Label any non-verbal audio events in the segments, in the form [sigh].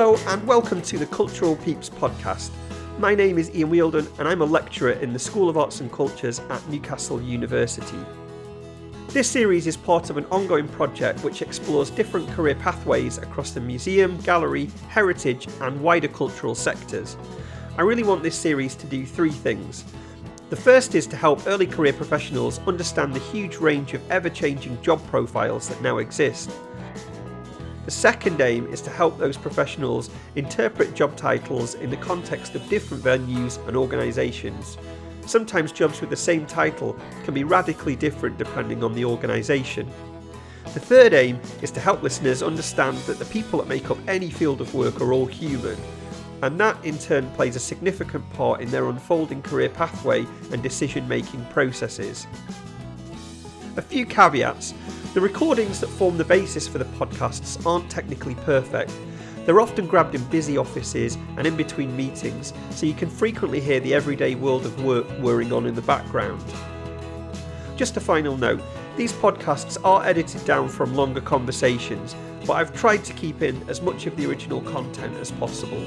Hello, and welcome to the Cultural Peeps podcast. My name is Ian Wielden, and I'm a lecturer in the School of Arts and Cultures at Newcastle University. This series is part of an ongoing project which explores different career pathways across the museum, gallery, heritage, and wider cultural sectors. I really want this series to do three things. The first is to help early career professionals understand the huge range of ever changing job profiles that now exist. The second aim is to help those professionals interpret job titles in the context of different venues and organisations. Sometimes jobs with the same title can be radically different depending on the organisation. The third aim is to help listeners understand that the people that make up any field of work are all human, and that in turn plays a significant part in their unfolding career pathway and decision making processes. A few caveats the recordings that form the basis for the podcasts aren't technically perfect. They're often grabbed in busy offices and in between meetings, so you can frequently hear the everyday world of work whirring on in the background. Just a final note these podcasts are edited down from longer conversations, but I've tried to keep in as much of the original content as possible.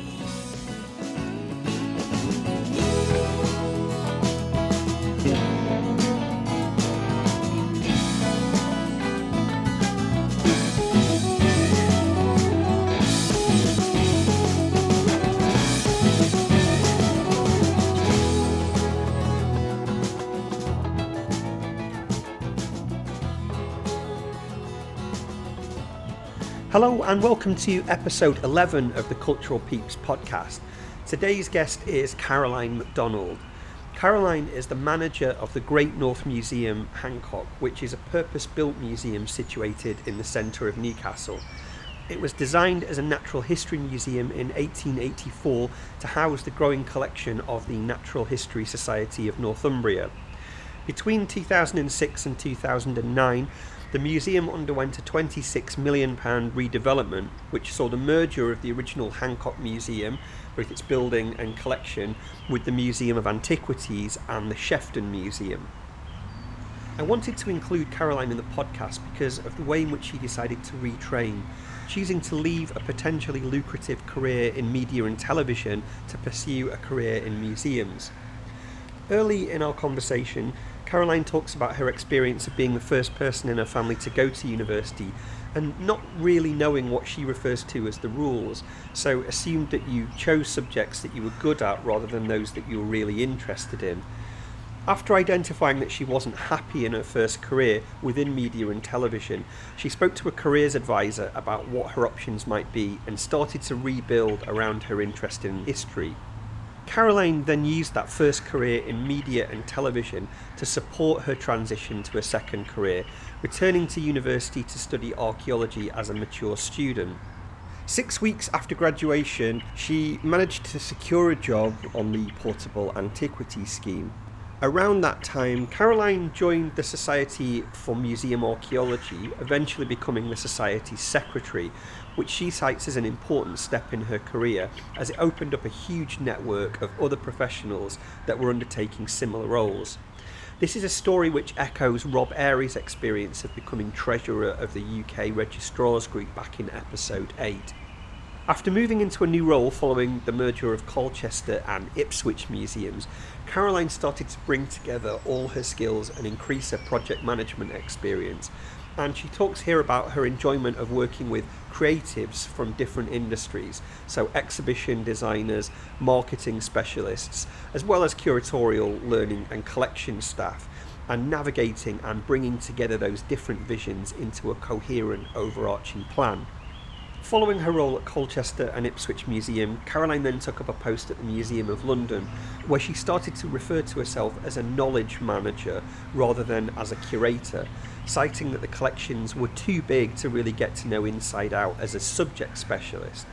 Hello, and welcome to episode 11 of the Cultural Peeps podcast. Today's guest is Caroline McDonald. Caroline is the manager of the Great North Museum Hancock, which is a purpose built museum situated in the centre of Newcastle. It was designed as a natural history museum in 1884 to house the growing collection of the Natural History Society of Northumbria. Between 2006 and 2009, the museum underwent a £26 million redevelopment, which saw the merger of the original Hancock Museum, with its building and collection, with the Museum of Antiquities and the Shefton Museum. I wanted to include Caroline in the podcast because of the way in which she decided to retrain, choosing to leave a potentially lucrative career in media and television to pursue a career in museums. Early in our conversation, Caroline talks about her experience of being the first person in her family to go to university and not really knowing what she refers to as the rules, so assumed that you chose subjects that you were good at rather than those that you were really interested in. After identifying that she wasn't happy in her first career within media and television, she spoke to a careers advisor about what her options might be and started to rebuild around her interest in history. Caroline then used that first career in media and television to support her transition to a second career, returning to university to study archaeology as a mature student. Six weeks after graduation, she managed to secure a job on the Portable Antiquities Scheme. Around that time, Caroline joined the Society for Museum Archaeology, eventually becoming the Society's secretary, which she cites as an important step in her career as it opened up a huge network of other professionals that were undertaking similar roles. This is a story which echoes Rob Airy's experience of becoming treasurer of the UK Registrars Group back in episode 8. After moving into a new role following the merger of Colchester and Ipswich museums, Caroline started to bring together all her skills and increase her project management experience. And she talks here about her enjoyment of working with creatives from different industries, so exhibition designers, marketing specialists, as well as curatorial, learning, and collection staff, and navigating and bringing together those different visions into a coherent, overarching plan. Following her role at Colchester and Ipswich Museum, Caroline then took up a post at the Museum of London, where she started to refer to herself as a knowledge manager rather than as a curator, citing that the collections were too big to really get to know inside out as a subject specialist.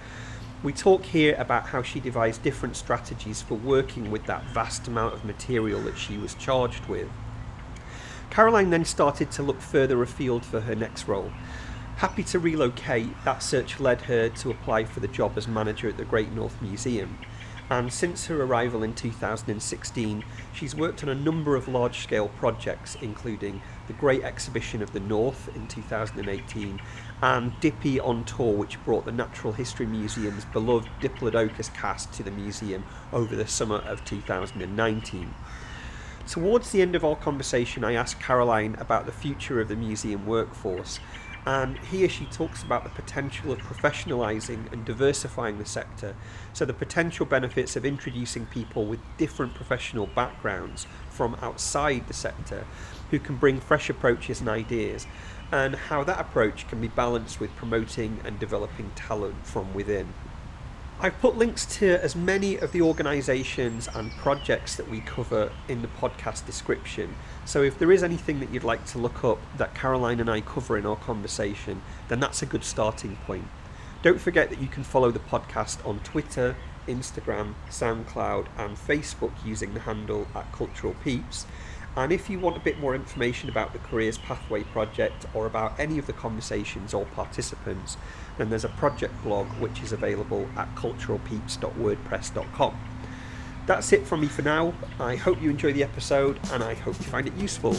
We talk here about how she devised different strategies for working with that vast amount of material that she was charged with. Caroline then started to look further afield for her next role. Happy to relocate, that search led her to apply for the job as manager at the Great North Museum. and since her arrival in 2016, she's worked on a number of large scale projects, including the Great Exhibition of the North in 2018 and Dippy on Tour, which brought the Natural History Museum's beloved Diplodocus cast to the museum over the summer of 2019. Towards the end of our conversation, I asked Caroline about the future of the museum workforce and he or she talks about the potential of professionalising and diversifying the sector, so the potential benefits of introducing people with different professional backgrounds from outside the sector who can bring fresh approaches and ideas, and how that approach can be balanced with promoting and developing talent from within. I've put links to as many of the organisations and projects that we cover in the podcast description. So if there is anything that you'd like to look up that Caroline and I cover in our conversation, then that's a good starting point. Don't forget that you can follow the podcast on Twitter, Instagram, SoundCloud, and Facebook using the handle at Cultural Peeps. And if you want a bit more information about the Careers Pathway project or about any of the conversations or participants, then there's a project blog which is available at culturalpeeps.wordpress.com. That's it from me for now. I hope you enjoy the episode and I hope you find it useful.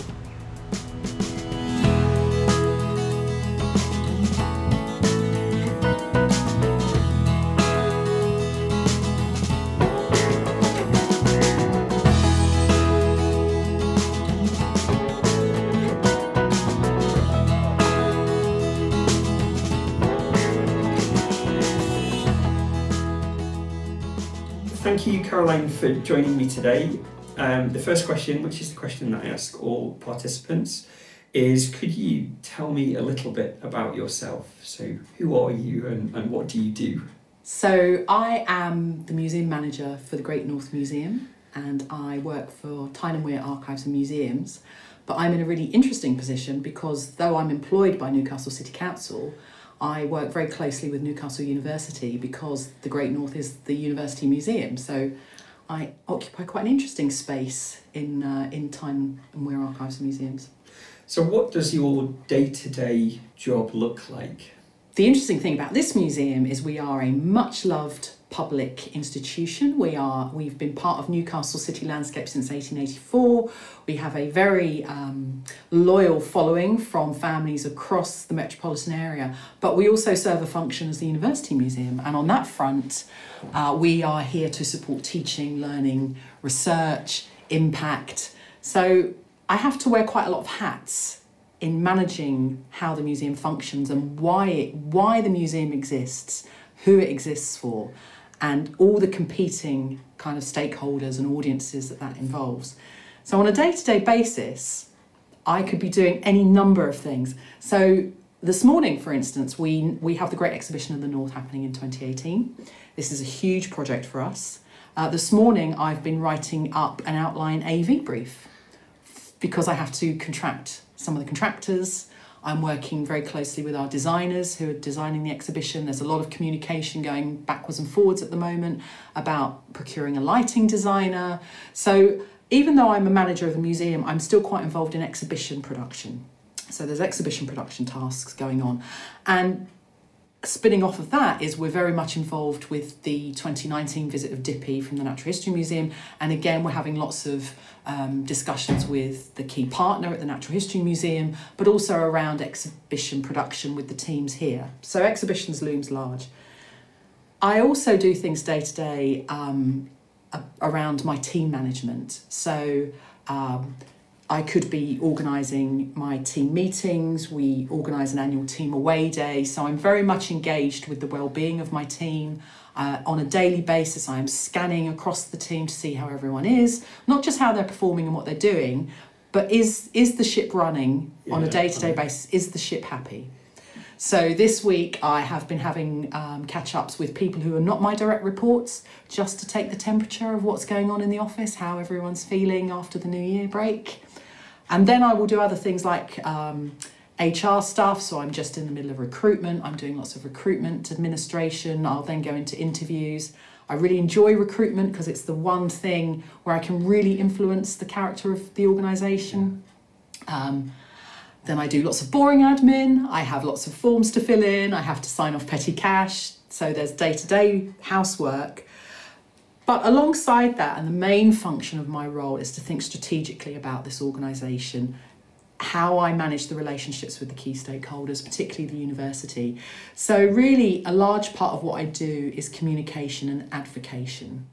For joining me today. Um, the first question, which is the question that I ask all participants, is could you tell me a little bit about yourself? So, who are you and, and what do you do? So, I am the museum manager for the Great North Museum and I work for Tyne and Wear Archives and Museums. But I'm in a really interesting position because though I'm employed by Newcastle City Council, I work very closely with Newcastle University because the Great North is the university museum. So I occupy quite an interesting space in uh, in Tyne and Wear Archives and Museums. So, what does your day to day job look like? The interesting thing about this museum is we are a much loved public institution. We are we've been part of Newcastle city landscape since 1884. We have a very um, loyal following from families across the metropolitan area, but we also serve a function as the university museum. And on that front, uh, we are here to support teaching, learning, research, impact. So I have to wear quite a lot of hats in managing how the museum functions and why it, why the museum exists, who it exists for, and all the competing kind of stakeholders and audiences that that involves. So, on a day to day basis, I could be doing any number of things. So, this morning, for instance, we, we have the Great Exhibition of the North happening in 2018. This is a huge project for us. Uh, this morning, I've been writing up an outline AV brief because I have to contract some of the contractors, I'm working very closely with our designers who are designing the exhibition. There's a lot of communication going backwards and forwards at the moment about procuring a lighting designer. So, even though I'm a manager of the museum, I'm still quite involved in exhibition production. So, there's exhibition production tasks going on. And spinning off of that is we're very much involved with the 2019 visit of Dippy from the Natural History Museum. And again, we're having lots of um, discussions with the key partner at the Natural History Museum, but also around exhibition production with the teams here. So exhibitions looms large. I also do things day to day um, around my team management. So um, I could be organising my team meetings. We organise an annual team away day. So I'm very much engaged with the well-being of my team. Uh, on a daily basis, I am scanning across the team to see how everyone is, not just how they're performing and what they're doing, but is is the ship running yeah, on a day to day basis? Is the ship happy? So this week I have been having um, catch ups with people who are not my direct reports, just to take the temperature of what's going on in the office, how everyone's feeling after the New Year break, and then I will do other things like. Um, HR stuff, so I'm just in the middle of recruitment. I'm doing lots of recruitment administration. I'll then go into interviews. I really enjoy recruitment because it's the one thing where I can really influence the character of the organisation. Um, then I do lots of boring admin. I have lots of forms to fill in. I have to sign off petty cash. So there's day to day housework. But alongside that, and the main function of my role is to think strategically about this organisation, how I manage the relationships with the key stakeholders, particularly the university. So, really, a large part of what I do is communication and advocation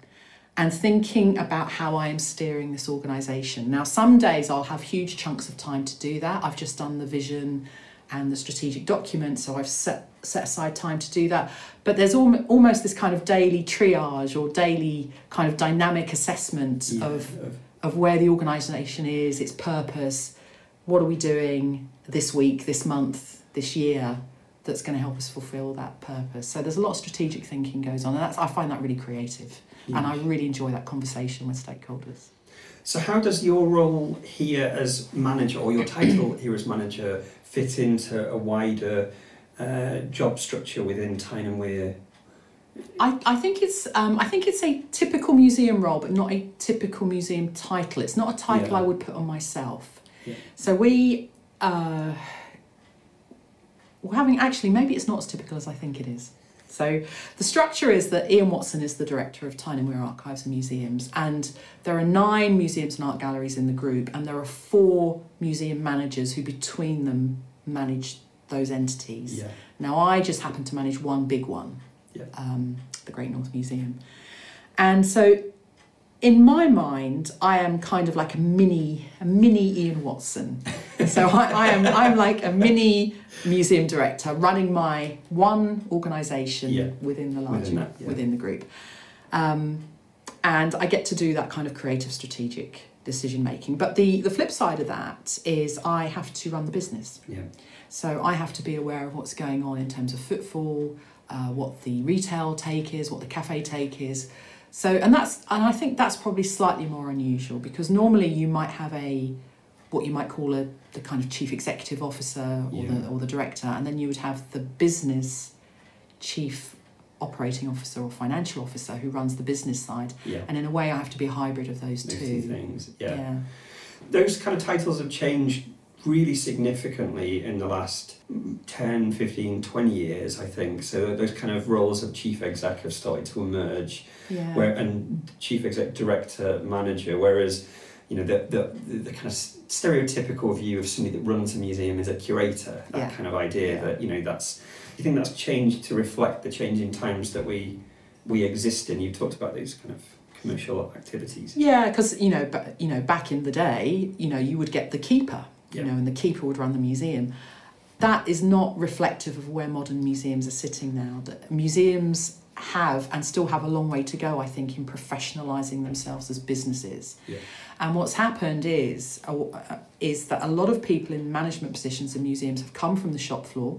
and thinking about how I am steering this organisation. Now, some days I'll have huge chunks of time to do that. I've just done the vision and the strategic document, so I've set, set aside time to do that. But there's al- almost this kind of daily triage or daily kind of dynamic assessment Yeah, of, of- of where the organisation is, its purpose, what are we doing this week, this month, this year that's going to help us fulfil that purpose. So there's a lot of strategic thinking goes on, and that's I find that really creative, and I really enjoy that conversation with stakeholders. So, how does your role here as manager, or your title here as manager, fit into a wider uh, job structure within Tyne and Wear? I, I think it's um, I think it's a typical museum role, but not a typical museum title. It's not a title Yeah. I would put on myself. Yeah. So we uh, we're having actually maybe it's not as typical as I think it is. So the structure is that Iain Watson is the director of Tyne and Wear Archives and Museums, and there are nine museums and art galleries in the group, and there are four museum managers who between them manage those entities. Yeah. Now I just happen to manage one big one, Yeah. um, the Great North Museum, and so in my mind I am kind of like a mini a mini Iain Watson. [laughs] so I, I am I'm like a mini museum director running my one organisation Yeah. within the larger Within yeah. within the group, um, and I get to do that kind of creative strategic decision making. But the the flip side of that is I have to run the business. Yeah. So I have to be aware of what's going on in terms of footfall, uh, what the retail take is, what the cafe take is. So and that's and I think that's probably slightly more unusual because normally you might have a what you might call a the kind of chief executive officer or Yeah. the or the director, and then you would have the business chief operating officer or financial officer who runs the business side. Yeah. And in a way, I have to be a hybrid of those, Those two. two things. Yeah. yeah. Those kind of titles have changed really significantly in the last 10, 15, 20 years, I think. So those kind of roles of chief exec have started to emerge. Yeah. where and chief exec director manager whereas you know the, the the kind of stereotypical view of somebody that runs a museum is a curator that Yeah. kind of idea Yeah. that you know that's you think that's changed to reflect the changing times that we we exist in you talked about these kind of commercial activities Yeah, because you know, ba- you know, back in the day, you know, you would get the keeper, you know, and the keeper would run the museum. That is not reflective of where modern museums are sitting now. That museums have and still have a long way to go, I think, in professionalising themselves as businesses. Yeah. And what's happened is uh, is that a lot of people in management positions in museums have come from the shop floor.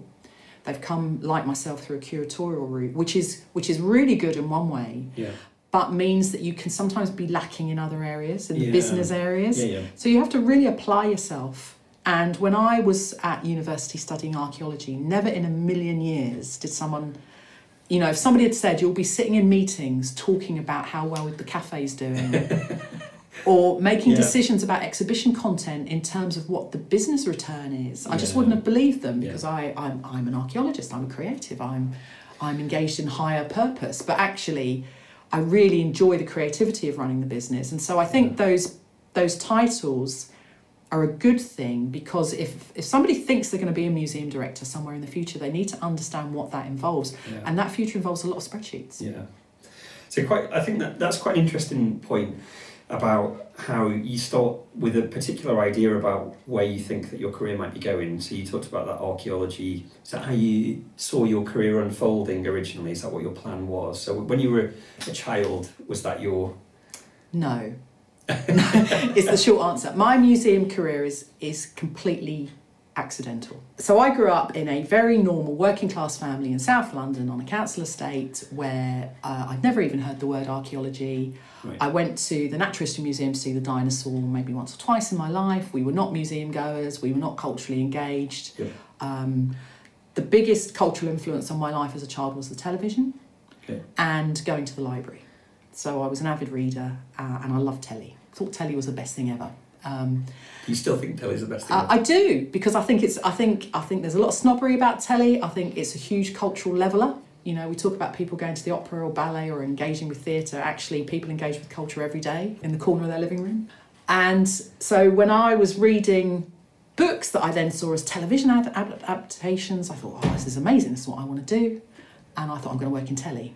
They've come, like myself, through a curatorial route, which is which is really good in one way, yeah but means that you can sometimes be lacking in other areas, in the Yeah. business areas. So you have to really apply yourself. And when I was at university studying archaeology, never in a million years did someone, you know, if somebody had said you'll be sitting in meetings talking about how well the cafe's doing, [laughs] or making Yeah. decisions about exhibition content in terms of what the business return is, I just wouldn't have believed them Yeah. because I, I'm, I'm an archaeologist, I'm a creative, I'm, I'm engaged in higher purpose. But actually, I really enjoy the creativity of running the business. And so I think those those titles are a good thing because if if somebody thinks they're going to be a museum director somewhere in the future, they need to understand what that involves. yeah And that future involves a lot of spreadsheets. Yeah. So quite, I think that that's quite an interesting point about how you start with a particular idea about where you think that your career might be going. So you talked about that archaeology. Is that how you saw your career unfolding originally? Is that what your plan was? So when you were a child, was that your No. [laughs] is the short answer. My museum career is is completely accidental. So I grew up in a very normal working class family in South London on a council estate where uh, I'd never even heard the word archaeology. Right. I went to the Natural History Museum to see the dinosaur maybe once or twice in my life. We were not museum goers, we were not culturally engaged. Yeah. Um, the biggest cultural influence on my life as a child was the television Okay. and going to the library. So I was an avid reader uh, and I loved telly. Thought telly was the best thing ever. Um, you still think telly's the best thing? uh, I do because I think it's I think I think there's a lot of snobbery about telly. I think it's a huge cultural leveler. You know, we talk about people going to the opera or ballet or engaging with theatre. Actually, people engage with culture every day in the corner of their living room. And so when I was reading books that I then saw as television ad- adaptations, I thought, oh, this is amazing. This is what I want to do. And I thought, I'm going to work in telly.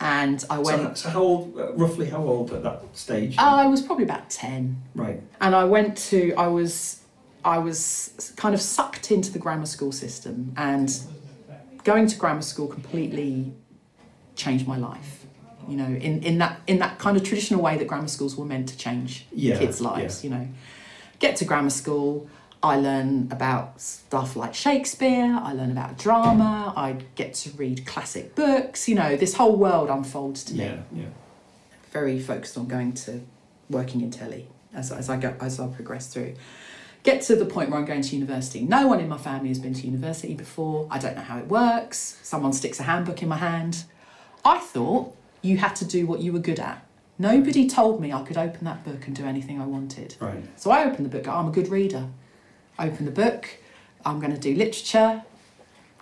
And I went. So, so how old, uh, roughly how old at that stage? I was probably about 10. right. and I went to I was I was kind of sucked into the grammar school system and going to grammar school completely changed my life you know in, in that in that kind of traditional way that grammar schools were meant to change Yeah, kids lives you know get to grammar school I learn about stuff like Shakespeare I learn about drama I get to read classic books you know this whole world unfolds to me Yeah, yeah. very focused on going to working in telly as, as I go as I progress through. Get to the point where I'm going to university. No one in my family has been to university before. I don't know how it works. Someone sticks a handbook in my hand. I thought you had to do what you were good at. Nobody told me I could open that book and do anything I wanted. Right. So I opened the book. I'm a good reader. Open the book. I'm going to do literature.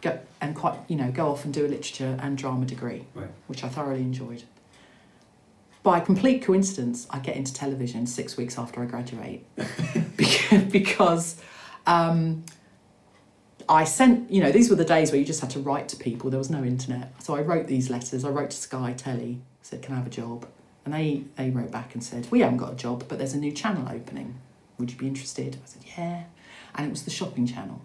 Go and quite you know go off and do a literature and drama degree, Right. which I thoroughly enjoyed. By complete coincidence, I get into television six weeks after I graduate [laughs] because um, I sent, you know, these were the days where you just had to write to people. There was no internet. So I wrote these letters. I wrote to Sky Telly, said, Can I have a job? And they, they wrote back and said, We haven't got a job, but there's a new channel opening. Would you be interested? I said, Yeah. And it was the shopping channel.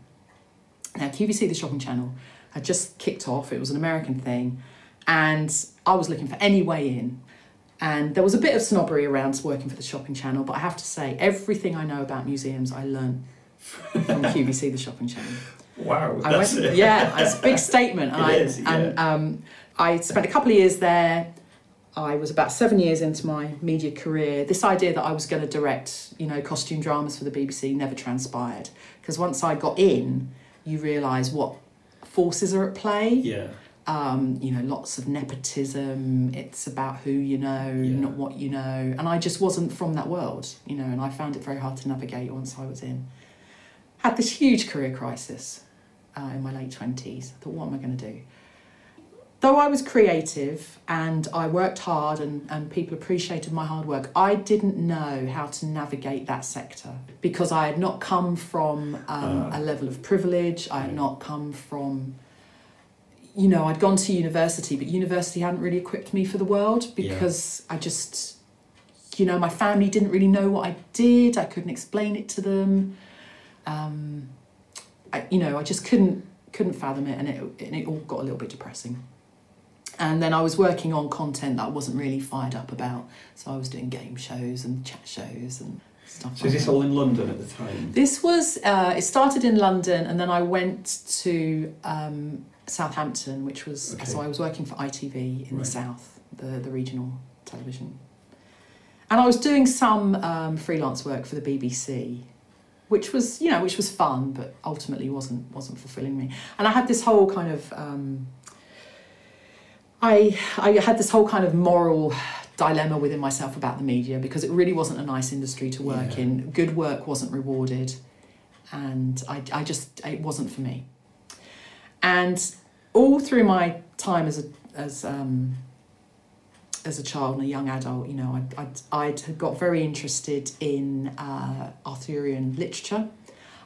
Now, QVC, the shopping channel, had just kicked off. It was an American thing. And I was looking for any way in. And there was a bit of snobbery around working for the shopping channel, but I have to say, everything I know about museums, I learned from [laughs] QVC, the shopping channel. Wow. I that's went, yeah, it's a big statement. And, [laughs] It I, is, yeah. and um, I spent a couple of years there. I was about seven years into my media career. This idea that I was going to direct, you know, costume dramas for the BBC never transpired. Because once I got in, you realise what forces are at play. Yeah. Um, you know, lots of nepotism. It's about who you know, Yeah. not what you know. And I just wasn't from that world, you know, and I found it very hard to navigate once I was in. Had this huge career crisis uh, in my late 20s. I thought, what am I going to do? Though I was creative and I worked hard and, and people appreciated my hard work, I didn't know how to navigate that sector because I had not come from um, Ah. a level of privilege. I had not come from, you know, I'd gone to university, but university hadn't really equipped me for the world Yeah. because I just, you know, my family didn't really know what I did. I couldn't explain it to them. Um, I, you know, I just couldn't couldn't fathom it, and it and it all got a little bit depressing. And then I was working on content that I wasn't really fired up about, so I was doing game shows and chat shows and stuff. So like is this that. all in London at the time? This was uh, it started in London, and then I went to um, Southampton, which was Okay. so I was working for ITV in Right. the south, the the regional television, and I was doing some um, freelance work for the BBC, which was you know which was fun, but ultimately wasn't wasn't fulfilling me. And I had this whole kind of um, I I had this whole kind of moral dilemma within myself about the media because it really wasn't a nice industry to work Yeah. in. Good work wasn't rewarded, and I, I just it wasn't for me. And all through my time as a as um, as a child and a young adult, you know, I'd, I'd, I'd got very interested in uh, Arthurian literature.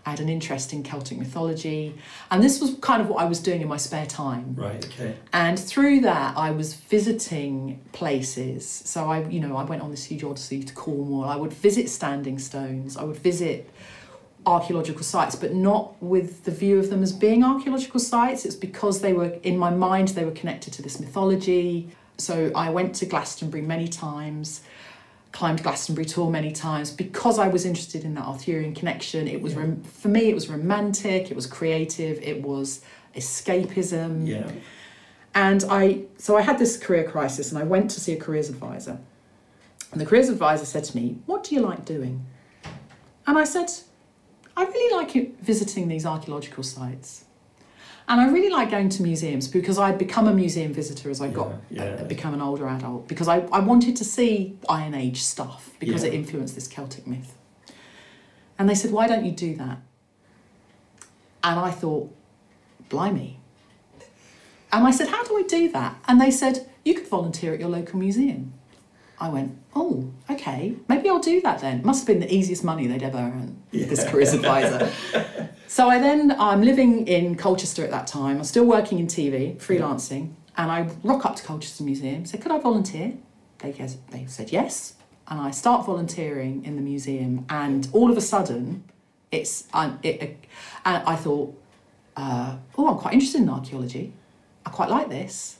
I had an interest in Celtic mythology, and this was kind of what I was doing in my spare time. Right. Okay. And through that, I was visiting places. So I, you know, I went on this huge odyssey to Cornwall. I would visit standing stones. I would visit archaeological sites, but not with the view of them as being archaeological sites. It's because they were in my mind. They were connected to this mythology. So I went to Glastonbury many times. Climbed Glastonbury Tor many times because I was interested in that Arthurian connection. It was Yeah. rom- for me. It was romantic. It was creative. It was escapism. Yeah. And I, so I had this career crisis and I went to see a careers advisor. And the careers advisor said to me, What do you like doing? And I said, I really like visiting these archaeological sites. And I really like going to museums because I'd become a museum visitor as I got Yeah, yeah. uh, become an older adult because I, I wanted to see Iron Age stuff because it influenced this Celtic myth. And they said, Why don't you do that? And I thought, Blimey. And I said, How do I do that? And they said, You could volunteer at your local museum. I went, Oh, okay, maybe I'll do that then. Must have been the easiest money they'd ever earned, this careers advisor. [laughs] so I then, I'm living in Colchester at that time. I'm still working in TV, freelancing. And I rock up to Colchester Museum, say, Could I volunteer? They, guess- they said yes. And I start volunteering in the museum, and all of a sudden, it's um, it, it, and I thought, uh, oh, I'm quite interested in archaeology. I quite like this,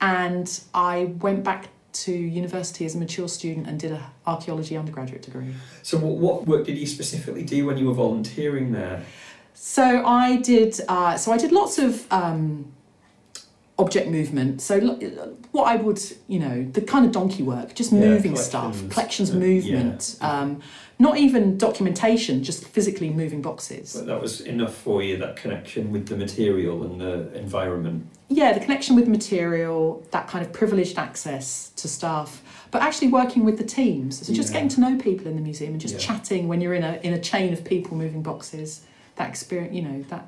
and I went back to university as a mature student and did an archaeology undergraduate degree. So, what, what work did you specifically do when you were volunteering there? So I did. Uh, so I did lots of um, object movement. So lo- what I would, you know, the kind of donkey work, just Yeah, moving stuff, collections. collections Uh, movement. yeah. Um, not even documentation, just physically moving boxes. But that was enough for you, that connection with the material and the environment. Yeah, the connection with material, that kind of privileged access to stuff, but actually working with the teams. So just Yeah. getting to know people in the museum and just Yeah. chatting when you're in a in a chain of people moving boxes. That experience, you know, that.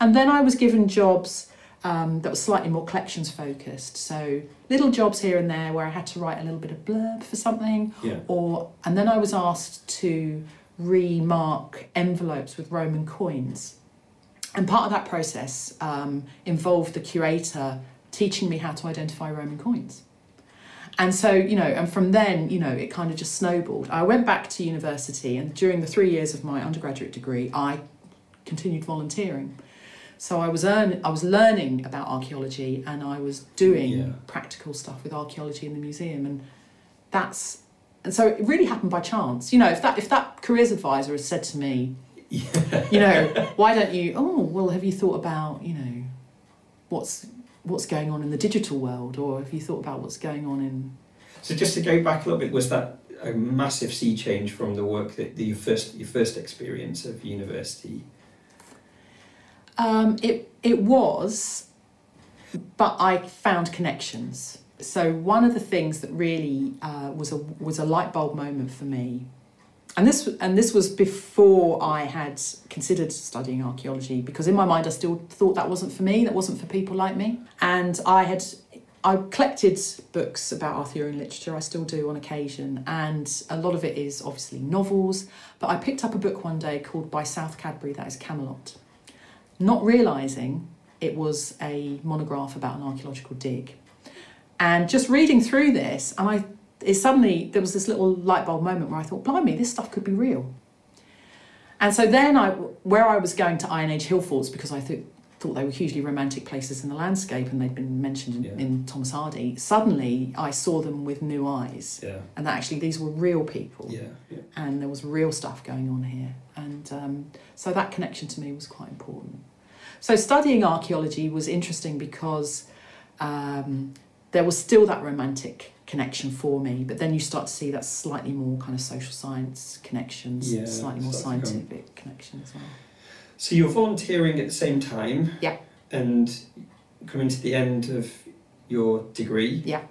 And then I was given jobs um, that were slightly more collections focused. So little jobs here and there where I had to write a little bit of blurb for something, Yeah. or and then I was asked to remark envelopes with Roman coins. And part of that process um, involved the curator teaching me how to identify Roman coins. And so, you know, and from then, you know, it kind of just snowballed. I went back to university, and during the three years of my undergraduate degree, I continued volunteering. So I was earn, I was learning about archaeology, and I was doing Yeah. practical stuff with archaeology in the museum, and that's and so it really happened by chance. You know, if that if that careers advisor had said to me, [laughs] you know, why don't you? Oh, well, have you thought about you know, what's what's going on in the digital world, or have you thought about what's going on in So, just to go back a little bit, was that a massive sea change from the work that, that your first your first experience of university? Um, it it was, but I found connections. So one of the things that really uh, was a was a light bulb moment for me, and this and this was before I had considered studying archaeology because in my mind I still thought that wasn't for me, that wasn't for people like me, and I had. I collected books about Arthurian literature, I still do on occasion, and a lot of it is obviously novels. But I picked up a book one day called By South Cadbury, that is Camelot not realizing it was a monograph about an archaeological dig. And just reading through this, and I suddenly there was this little light bulb moment where I thought, blimey, this stuff could be real. And so then I where I was going to Iron Age hill forts because I thought thought they were hugely romantic places in the landscape and they'd been mentioned in, Yeah. in Thomas Hardy, suddenly I saw them with new eyes. Yeah. And that actually these were real people Yeah. yeah. and there was real stuff going on here. And um, so that connection to me was quite important. So studying archaeology was interesting because um, there was still that romantic connection for me, but then you start to see that slightly more kind of social science connections, Yeah, slightly more start to come- scientific connection as well. So you're volunteering at the same time. Yeah. And coming to the end of your degree. Yeah.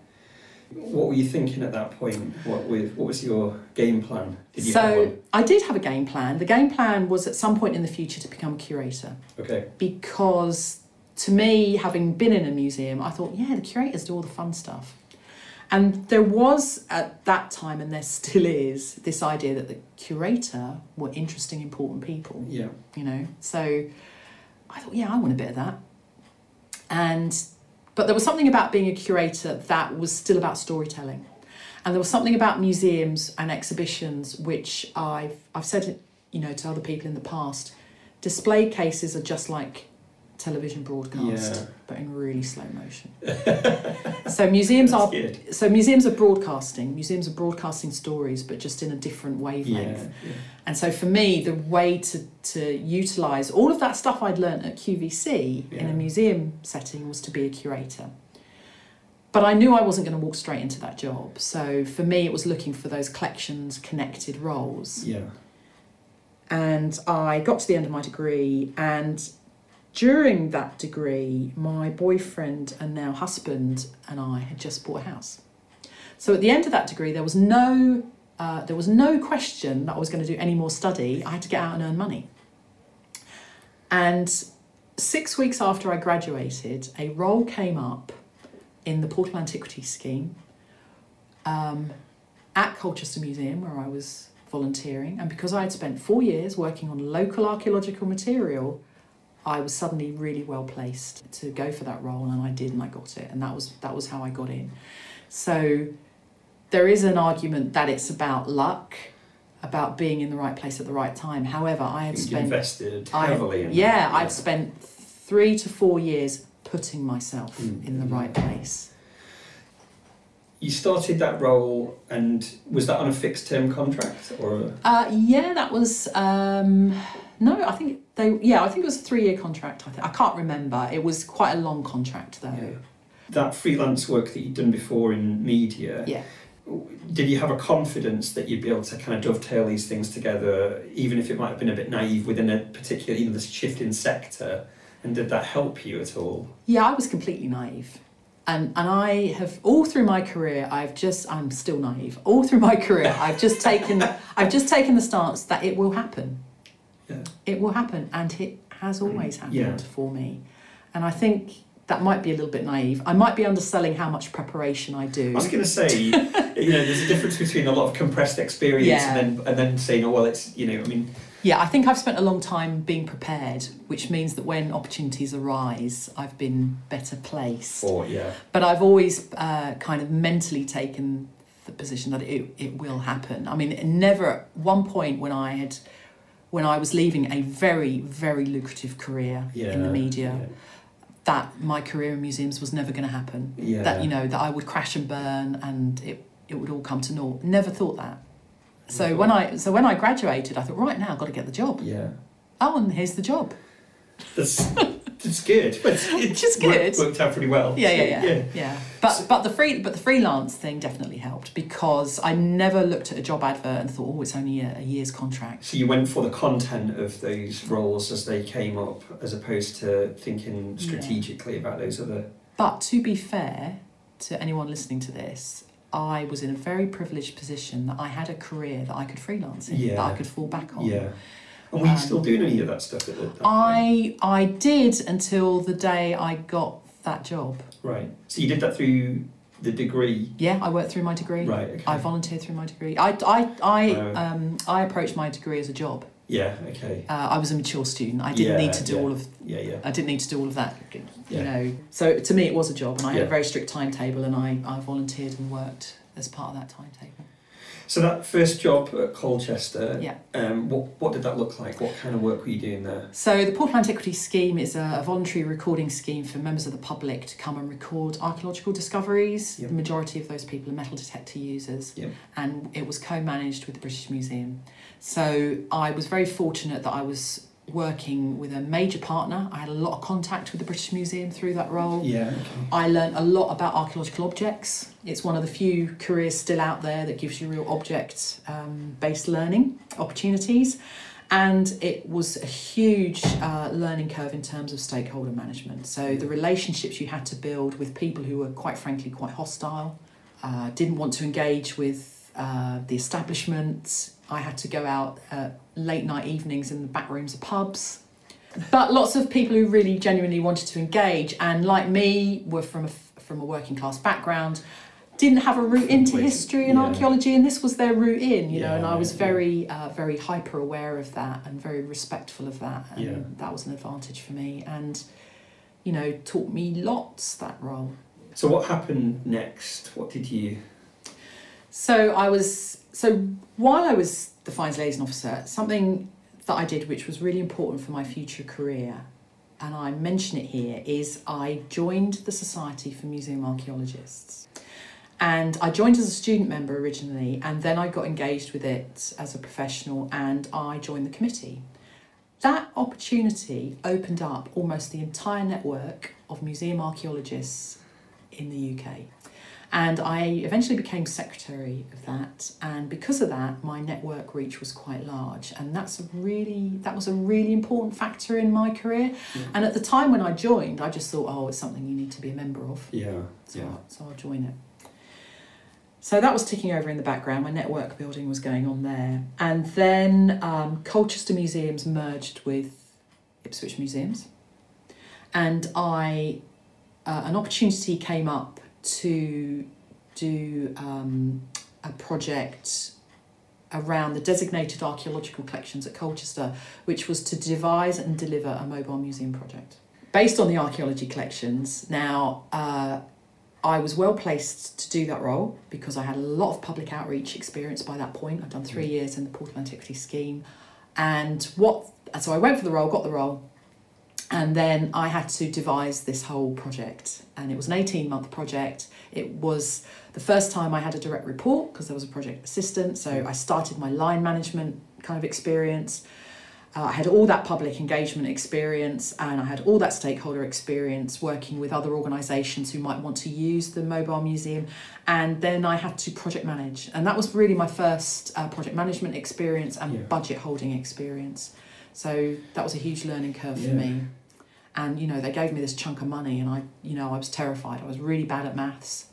What were you thinking at that point? What was what was your game plan? Did you So? I did have a game plan. The game plan was at some point in the future to become a curator. Okay. because to me, having been in a museum, I thought, yeah, the curators do all the fun stuff. And there was at that time, and there still is, this idea that the curator were interesting, important people, Yeah. you know. So I thought, yeah, I want a bit of that. And but there was something about being a curator that was still about storytelling. And there was something about museums and exhibitions which I've I've said you know, to other people in the past. Display cases are just like television broadcast, Yeah. but in really slow motion. [laughs] so museums are good. so museums are broadcasting. Museums are broadcasting stories, but just in a different wavelength. yeah. And so for me, the way to, to utilise all of that stuff I'd learnt at QVC in a museum setting was to be a curator. But I knew I wasn't going to walk straight into that job. So for me, it was looking for those collections connected roles. Yeah. And I got to the end of my degree, and during that degree, my boyfriend and now husband and I had just bought a house. So at the end of that degree, there was no uh, there was no question that I was going to do any more study. I had to get out and earn money. And six weeks after I graduated, a role came up in the Portable Antiquities scheme um, at Colchester Museum, where I was volunteering. And because I had spent four years working on local archaeological material, I was suddenly really well placed to go for that role, and I did, and I got it, and that was that was how I got in. So there is an argument that it's about luck, about being in the right place at the right time. However, I had You spent invested I- heavily in yeah, that. I'd spent three to four years putting myself Mm. in the right place. You started that role, and was that on a fixed term contract or? Uh, yeah, that was um, no, I think they yeah, I think it was a three year contract. I think I can't remember. It was quite a long contract though. That freelance work that you'd done before in media, Yeah. did you have a confidence that you'd be able to kind of dovetail these things together, even if it might have been a bit naive within a particular, know, this shift in sector? And did that help you at all? Yeah, I was completely naive. And, and I have all through my career I've just I'm still naive. All through my career I've just taken [laughs] I've just taken the stance that it will happen. Yeah. It will happen and it has always happened Yeah. for me. And I think that might be a little bit naive. I might be underselling how much preparation I do. I was going to say, you know, there's a difference between a lot of compressed experience Yeah. and then and then saying, oh well, it's you know, I mean, Yeah, I think I've spent a long time being prepared, which means that when opportunities arise, I've been better placed. or yeah, But I've always uh, kind of mentally taken the position that it, it will happen. I mean, never at one point when I had, when I was leaving a very, very lucrative career yeah, in the media, that my career in museums was never going to happen. yeah, That, you know, that I would crash and burn and it, it would all come to naught. Never thought that. So when I so when I graduated, I thought, right now I've got to get the job. yeah, Oh, and here's the job. that's that's good. But [laughs] it's, Which is worked- good. Worked, out pretty well. Yeah, So, yeah, yeah, yeah. But but the free but the freelance thing definitely helped because I never looked at a job advert and thought, oh, it's only a, a year's contract. So you went for the content of those roles as they came up, as opposed to thinking Yeah. strategically about those other. But to be fair to anyone listening to this, I was in a very privileged position that I had a career that I could freelance in, that I could fall back on. Yeah. And were you Um, still doing any of that stuff at the that point? I I did until the day I got that job. Right. So you did that through the degree. Yeah, I worked through my degree. Right. Okay. I volunteered through my degree. I, I, I, Wow. um, I approached my degree as a job. yeah. Okay. Uh, I was a mature student. I didn't Yeah, need to do yeah. all of. Yeah. Yeah. I didn't need to do all of that. You Yeah. know. So to me, it was a job, and I had a very strict timetable, and I, I volunteered and worked as part of that timetable. So that first job at Colchester. Yeah. Um. What What did that look like? What kind of work were you doing there? So the Portable Antiquities Scheme is a, a voluntary recording scheme for members of the public to come and record archaeological discoveries. Yep. The majority of those people are metal detector users, Yep. and it was co-managed with the British Museum. So I was very fortunate that I was working with a major partner. I had a lot of contact with the British Museum through that role. Yeah. Okay. I learned a lot about archaeological objects. It's one of the few careers still out there that gives you real object um, based learning opportunities. And it was a huge uh, learning curve in terms of stakeholder management. So, the relationships you had to build with people who were, quite frankly, quite hostile, uh, didn't want to engage with uh, the establishment. I had to go out uh, late night evenings in the back rooms of pubs but lots of people who really genuinely wanted to engage and like me were from a from a working class background didn't have a route into history and yeah. archaeology and this was their route in you know and i was yeah. very uh, very hyper aware of that and very respectful of that and Yeah. that was an advantage for me and you know taught me lots that role So what happened next? What did you? So I was so while I was the finds liaison officer, something that I did which was really important for my future career, and I mention it here, is I joined the Society for Museum Archaeologists. And I joined as a student member originally, and then I got engaged with it as a professional, and I joined the committee. That opportunity opened up almost the entire network of museum archaeologists in the UK. And I eventually became secretary of that, and because of that, my network reach was quite large, and that's a really that was a really important factor in my career. And at the time when I joined, I just thought, oh, it's something you need to be a member of, Yeah. so, Yeah. I'll, so I'll join it. So that was ticking over in the background. My network building was going on there, and then um, Colchester Museums merged with Ipswich Museums. and I uh, an opportunity came up to do um, a project around the designated archaeological collections at Colchester, which was to devise and deliver a mobile museum project based on the archaeology collections. Now, uh, I was well placed to do that role because I had a lot of public outreach experience by that point. I'd done three years in the Portable Antiquities Scheme, and what so I went for the role, got the role, and then I had to devise this whole project. And it was an 18 month project. It was the first time I had a direct report because there was a project assistant. So I started my line management kind of experience. Uh, I had all that public engagement experience and I had all that stakeholder experience working with other organisations who might want to use the mobile museum. And then I had to project manage. And that was really my first uh, project management experience and Yeah. budget holding experience. So that was a huge learning curve for me. And you know, they gave me this chunk of money and I, you know, I was terrified. I was really bad at maths.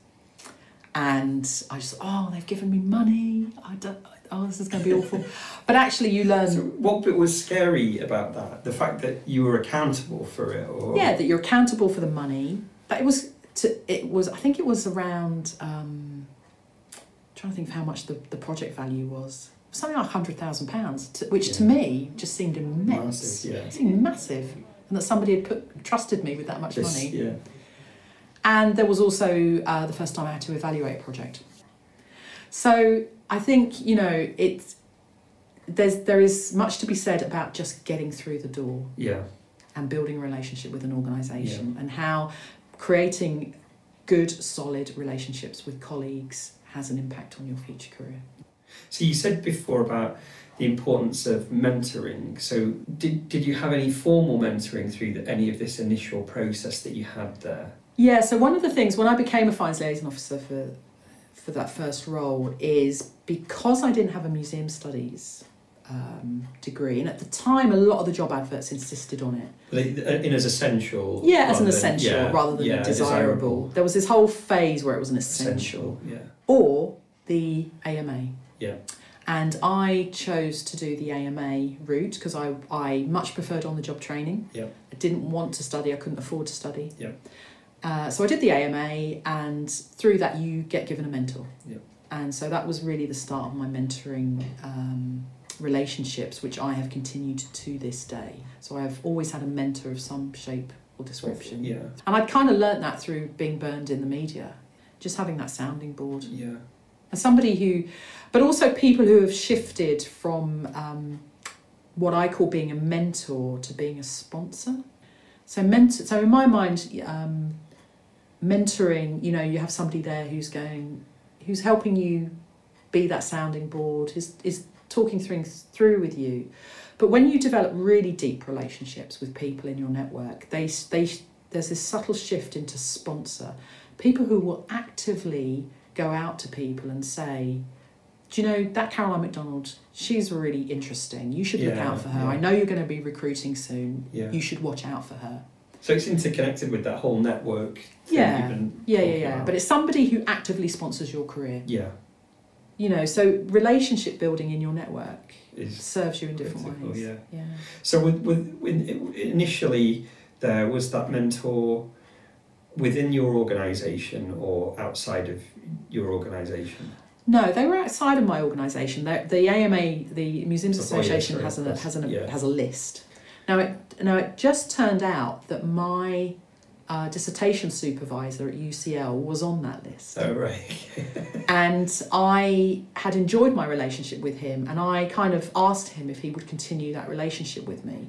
And I just, oh, they've given me money. I don't, oh, this is going to be [laughs] awful. But actually, you learn, So what bit was scary about that? The fact that you were accountable for it, or yeah, that you're accountable for the money. But it was, to, it was, I think it was around, um, trying to think of how much the, the project value was. Something like hundred thousand pounds, which to me just seemed immense. Massive, yeah. It seemed massive, and that somebody had put trusted me with that much This- money. yeah, And there was also uh, the first time I had to evaluate a project. So I think you know it's there's there is much to be said about just getting through the door yeah, and building a relationship with an organisation and how creating good solid relationships with colleagues has an impact on your future career. So you said before about the importance of mentoring. So did did you have any formal mentoring through the, any of this initial process that you had there? Yeah, so one of the things when I became a finds liaison officer for for that first role is because I didn't have a museum studies um, degree, and at the time a lot of the job adverts insisted on it. Uh, In as essential. Yeah, as an rather than- essential yeah, rather than yeah, a desirable. There was this whole phase where it was an essential. essential, Yeah. or the AMA. Yeah. And I chose to do the AMA route because I, I much preferred on the job training. Yeah. I didn't want to study, I couldn't afford to study. Yeah. Uh, so I did the AMA, and through that, you get given a mentor. Yeah. And so that was really the start of my mentoring um, relationships, which I have continued to this day. So I've always had a mentor of some shape or description. Yeah. And I'd kind of learnt that through being burned in the media, just having that sounding board. Yeah. Somebody who, but also people who have shifted from um, what I call being a mentor to being a sponsor. So mentor. So in my mind, um, mentoring. You know, you have somebody there who's going, who's helping you be that sounding board. Is is talking things through with you. But when you develop really deep relationships with people in your network, they they there's this subtle shift into sponsor. People who will actively go out to people and say, Do you know that Caroline McDonald? She's really interesting. You should look Yeah, out for her. yeah. I know you're going to be recruiting soon. Yeah. You should watch out for her. So it's interconnected with that whole network. Yeah. Yeah, yeah, yeah. about. But it's somebody who actively sponsors your career. yeah, You know, so relationship building in your network is serves you in different ways. Yeah. Yeah. So with, with, with initially there was that mentor within your organisation or outside of your organisation. No, they were outside of my organisation. The, the AMA, the Museums Oh, Association, sorry, has a has a yeah. has a list. Now it now it just turned out that my uh, dissertation supervisor at UCL was on that list, Oh right. [laughs] and I had enjoyed my relationship with him, and I kind of asked him if he would continue that relationship with me.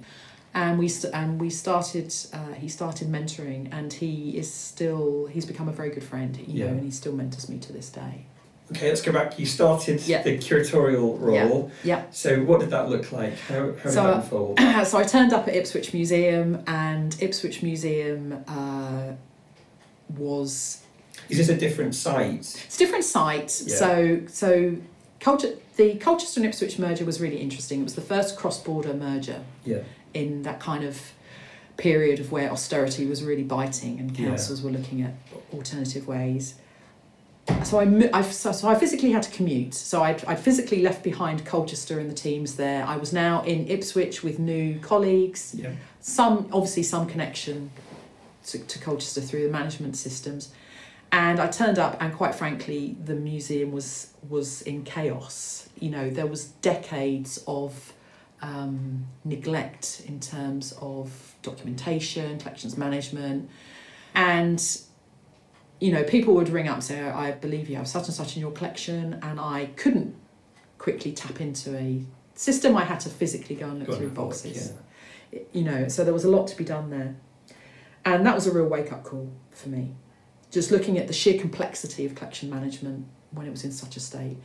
And we st- and we started. Uh, he started mentoring, and he is still. He's become a very good friend, you Yeah. know, and he still mentors me to this day. Okay, let's go back. You started Yeah. the curatorial role. Yeah. So what did that look like? How, how did So, that uh, [clears throat] unfold? so I turned up at Ipswich Museum, and Ipswich Museum uh, was Is this a different site? it's a different site. Yeah. So so culture the Colchester and Ipswich merger was really interesting. It was the first cross border merger Yeah. in that kind of period of where austerity was really biting and Yeah. councils were looking at alternative ways. So I, I so, I physically had to commute. So I I physically left behind Colchester and the teams there. I was now in Ipswich with new colleagues Yeah. some obviously some connection to, to Colchester through the management systems. And I turned up, and quite frankly, the museum was was in chaos. You know, there was decades of um, neglect in terms of documentation, collections management, and you know, people would ring up and say, "I believe you have such and such in your collection," and I couldn't quickly tap into a system. I had to physically go and look Go through a look, boxes. yeah. You know, so there was a lot to be done there, and that was a real wake up call for me. Just looking at the sheer complexity of collection management when it was in such a state.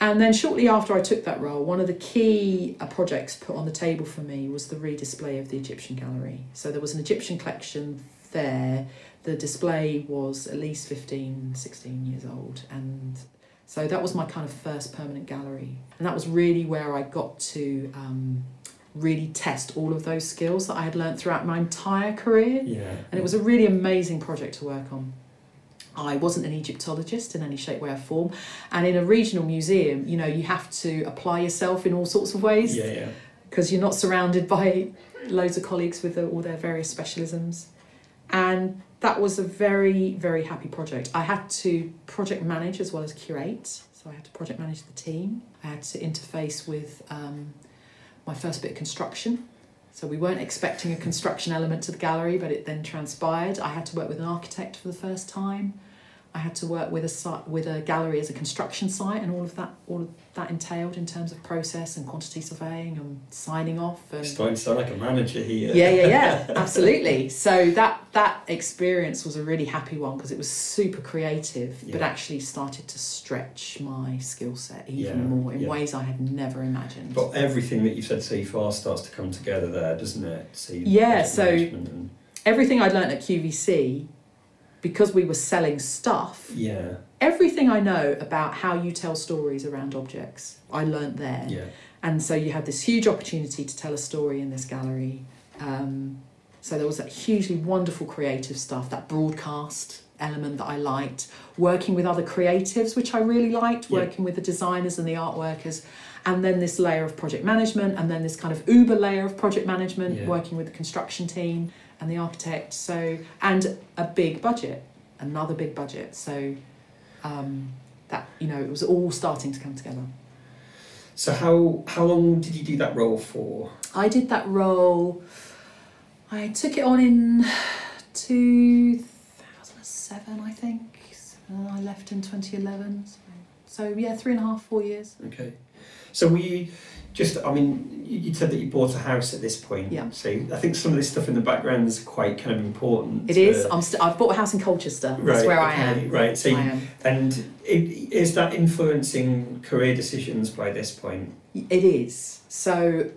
And then shortly after I took that role, one of the key uh, projects put on the table for me was the redisplay of the Egyptian gallery. So there was an Egyptian collection there. The display was at least 15, 16 years old. And so that was my kind of first permanent gallery. And that was really where I got to um, really test all of those skills that I had learned throughout my entire career. Yeah. And it was a really amazing project to work on. I wasn't an Egyptologist in any shape, way, or form. And in a regional museum, you know, you have to apply yourself in all sorts of ways Yeah, yeah. because you're not surrounded by loads of colleagues with all their various specialisms. And that was a very, very happy project. I had to project manage as well as curate. So I had to project manage the team. I had to interface with um, my first bit of construction. So we weren't expecting a construction element to the gallery, but it then transpired. I had to work with an architect for the first time. I had to work with a site, with a gallery as a construction site, and all of that all of that entailed in terms of process and quantity surveying and signing off and Starting to sound like a manager here. yeah, yeah, yeah, [laughs] absolutely. So that that experience was a really happy one because it was super creative, but actually started to stretch my skill set even Yeah, more in yeah. ways I had never imagined. But everything that you've said so far starts to come together there, doesn't it? See, Yeah, so- and- Everything I'd learned at QVC, because we were selling stuff, yeah, everything I know about how you tell stories around objects, I learnt there. yeah, And so you had this huge opportunity to tell a story in this gallery. Um, so there was that hugely wonderful creative stuff, that broadcast element that I liked, working with other creatives, which I really liked, Yeah. working with the designers and the art workers. And then this layer of project management, and then this kind of uber layer of project management, Yeah. working with the construction team and the architect. So, and a big budget, another big budget. So, um, that, you know, it was all starting to come together. So how how long did you do that role for? I did that role. I took it on in 2007, I think. And I left in 2011. So, so yeah, three and a half, four years. Okay. So you just? I mean, you said that you bought a house at this point. Yeah. So I think some of this stuff in the background is quite kind of important. It is. I'm st- I've bought a house in Colchester. That's Right, where I am. right, so you- am. And it, is that influencing career decisions by this point? It is. So,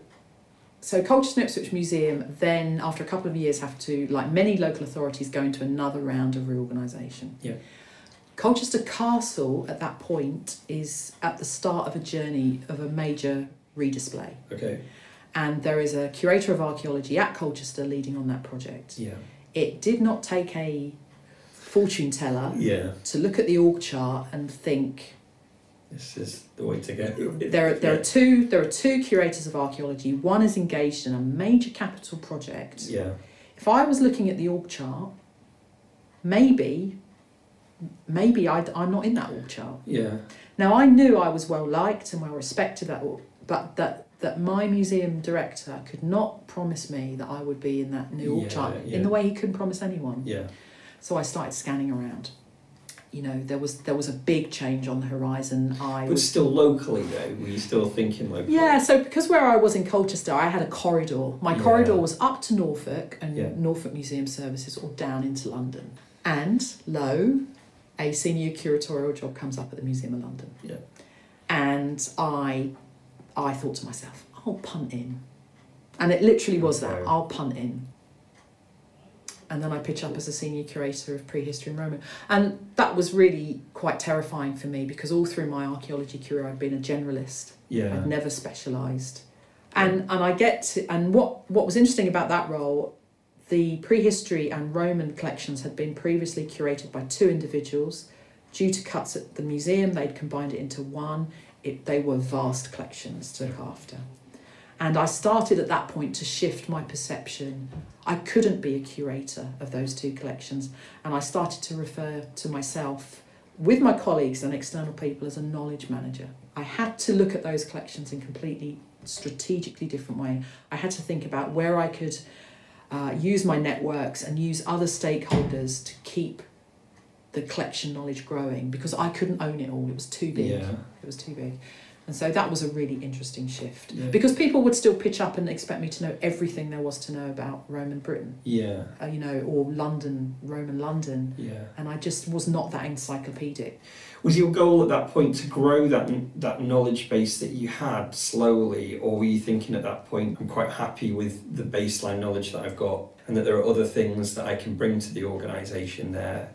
so Colchester and Ipswich Museum then, after a couple of years, have to, like many local authorities, go into another round of reorganisation. Yeah. Colchester Castle at that point is at the start of a journey of a major redisplay. Okay. And there is a curator of archaeology at Colchester leading on that project. Yeah. It did not take a fortune teller Yeah. to look at the org chart and think This is the way to go. there are, there are two there are two curators of archaeology. One is engaged in a major capital project. Yeah. If I was looking at the org chart, maybe maybe i I'm not in that org chart. Yeah. Now I knew I was well liked and well respected at but that that my museum director could not promise me that I would be in that new org Yeah, chart yeah. in the way he couldn't promise anyone. Yeah. So I started scanning around. You know, there was there was a big change on the horizon. I But was still locally though, were you still thinking locally? Yeah, so because where I was in Colchester, I had a corridor. My Yeah. corridor was up to Norfolk and. Norfolk Museum Services or down into London. And lo, a senior curatorial job comes up at the Museum of London. Yeah. And I I thought to myself, I'll punt in. And it literally was that, I'll punt in. And then I pitch up as a senior curator of prehistory and Roman. And that was really quite terrifying for me because all through my archaeology career I'd been a generalist. Yeah. I'd never specialised. And and I get to, and what what was interesting about that role, the prehistory and Roman collections had been previously curated by two individuals. Due to cuts at the museum, they'd combined it into one. It, they were vast collections to look after. And I started at that point to shift my perception. I couldn't be a curator of those two collections, and I started to refer to myself with my colleagues and external people as a knowledge manager. I had to look at those collections in completely strategically different way. I had to think about where I could uh, use my networks and use other stakeholders to keep the collection knowledge growing because I couldn't own it all. It was too big. Yeah. It was too big. And so that was a really interesting shift Yeah. because people would still pitch up and expect me to know everything there was to know about Roman Britain, Yeah. uh, you know, or London, Roman London. Yeah. And I just was not that encyclopedic. Was your goal at that point to grow that that knowledge base that you had slowly, or were you thinking at that point, I'm quite happy with the baseline knowledge that I've got, and that there are other things that I can bring to the organisation there?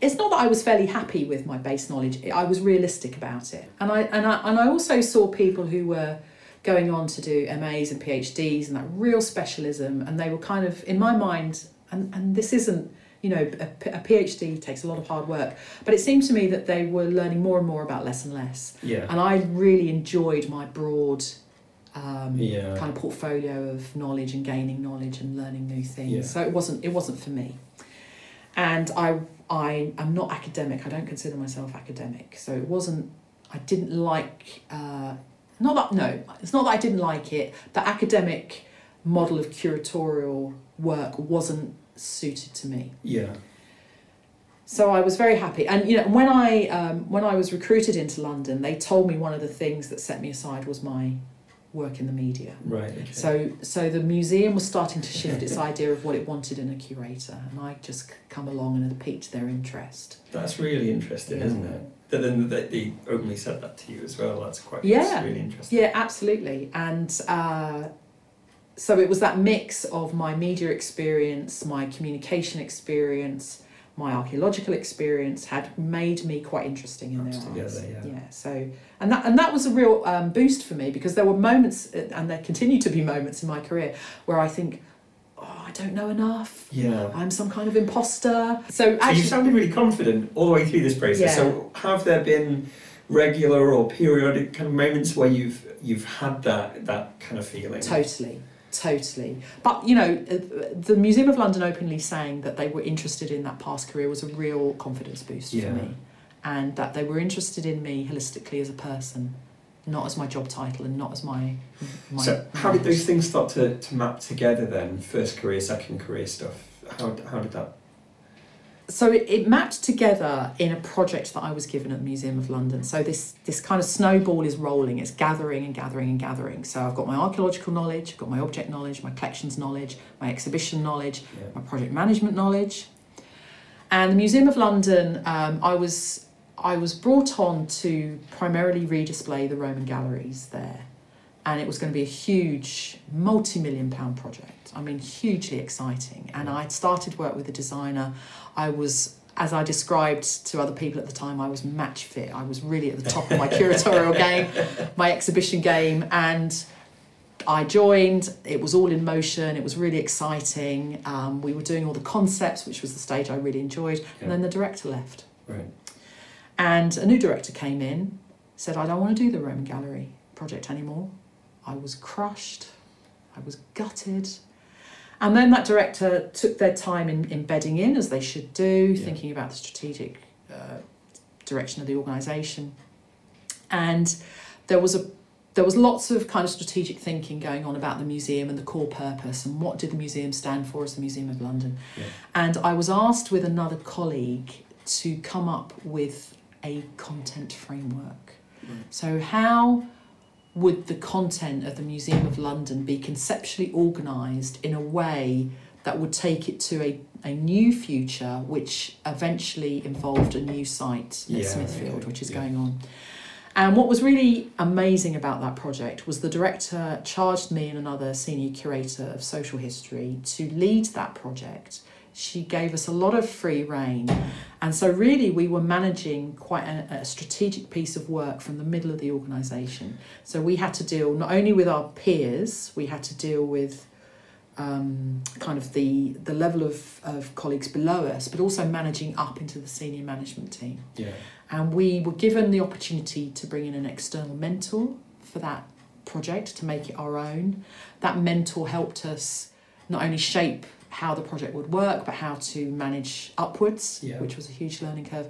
It's not that I was fairly happy with my base knowledge. I was realistic about it, and I and I and I also saw people who were going on to do MAs and PhDs and that real specialism, and they were kind of in my mind, and and this isn't. You know, a, a PhD takes a lot of hard work, but it seemed to me that they were learning more and more about less and less. Yeah. And I really enjoyed my broad um, Yeah. kind of portfolio of knowledge and gaining knowledge and learning new things. Yeah. So it wasn't it wasn't for me. And I I am not academic. I don't consider myself academic. So it wasn't. I didn't like. Uh, not that no. It's not that I didn't like it. The academic model of curatorial work wasn't suited to me. Yeah. So I was very happy, and you know when I um, when I was recruited into London, they told me one of the things that set me aside was my work in the media. Right. Okay. So so the museum was starting to shift its idea of what it wanted in a curator, and I just come along and piqued their interest. That's really interesting, Yeah. isn't it? That then that they openly said that to you as well. That's quite. Yeah. That's really interesting. Yeah, absolutely. And uh, so it was that mix of my media experience, my communication experience, my archaeological experience had made me quite interesting in Wraps their eyes. together, yeah. So and that and that was a real um, boost for me because there were moments, and there continue to be moments in my career where I think, oh, I don't know enough. Yeah. I'm some kind of imposter. So So actually, you sounded really confident all the way through this process. Yeah. So have there been regular or periodic kind of moments where you've you've had that that kind of feeling? Totally, totally. But you know, uh, the Museum of London openly saying that they were interested in that past career was a real confidence boost Yeah. for me, and that they were interested in me holistically as a person, not as my job title and not as my. my so how did those things start to, to map together then? First career, second career stuff. How, how did that? So it, it mapped together in a project that I was given at the Museum of London. So this this kind of snowball is rolling. It's gathering and gathering and gathering. So I've got my archaeological knowledge, I've got my object knowledge, my collections knowledge, my exhibition knowledge, Yeah. my project management knowledge. And the Museum of London, um, I was I was brought on to primarily redisplay the Roman galleries there, and it was going to be a huge, multi-million pound project. I mean, hugely exciting. And I'd started work with a designer. I was. As I described to other people at the time, I was match fit. I was really at the top of my [laughs] curatorial game, my exhibition game, and I joined, it was all in motion, it was really exciting. Um, we were doing all the concepts, which was the stage I really enjoyed, Yeah. and then the director left. Right. And a new director came in, said, I don't want to do the Roman Gallery project anymore. I was crushed, I was gutted. And then that director took their time in, in bedding in, as they should do, Yeah. thinking about the strategic uh, direction of the organisation. And there was a there was lots of kind of strategic thinking going on about the museum and the core purpose and what did the museum stand for as the Museum of London. Yeah. And I was asked with another colleague to come up with a content framework. Right. So how would the content of the Museum of London be conceptually organised in a way that would take it to a, a new future which eventually involved a new site at Yeah, Smithfield, yeah, which is yeah. going on. And what was really amazing about that project was the director charged me and another senior curator of social history to lead that project. She gave us a lot of free rein. And so, really, we were managing quite a, a strategic piece of work from the middle of the organisation. So, we had to deal not only with our peers, we had to deal with um, kind of the, the level of, of colleagues below us, but also managing up into the senior management team Yeah. and we were given the opportunity to bring in an external mentor for that project to make it our own. That mentor helped us not only shape how the project would work, but how to manage upwards, Yeah. which was a huge learning curve.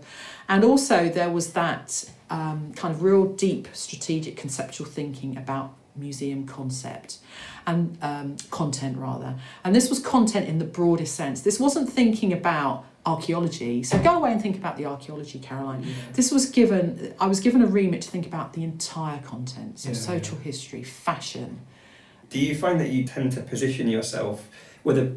And also, there was that um, kind of real deep strategic conceptual thinking about museum concept and um, content rather. And this was content in the broadest sense. This wasn't thinking about archaeology. So go away and think about the archaeology caroline. This was given i was given a remit to think about the entire content so Yeah, social history fashion. Do you find that you tend to position yourself, whether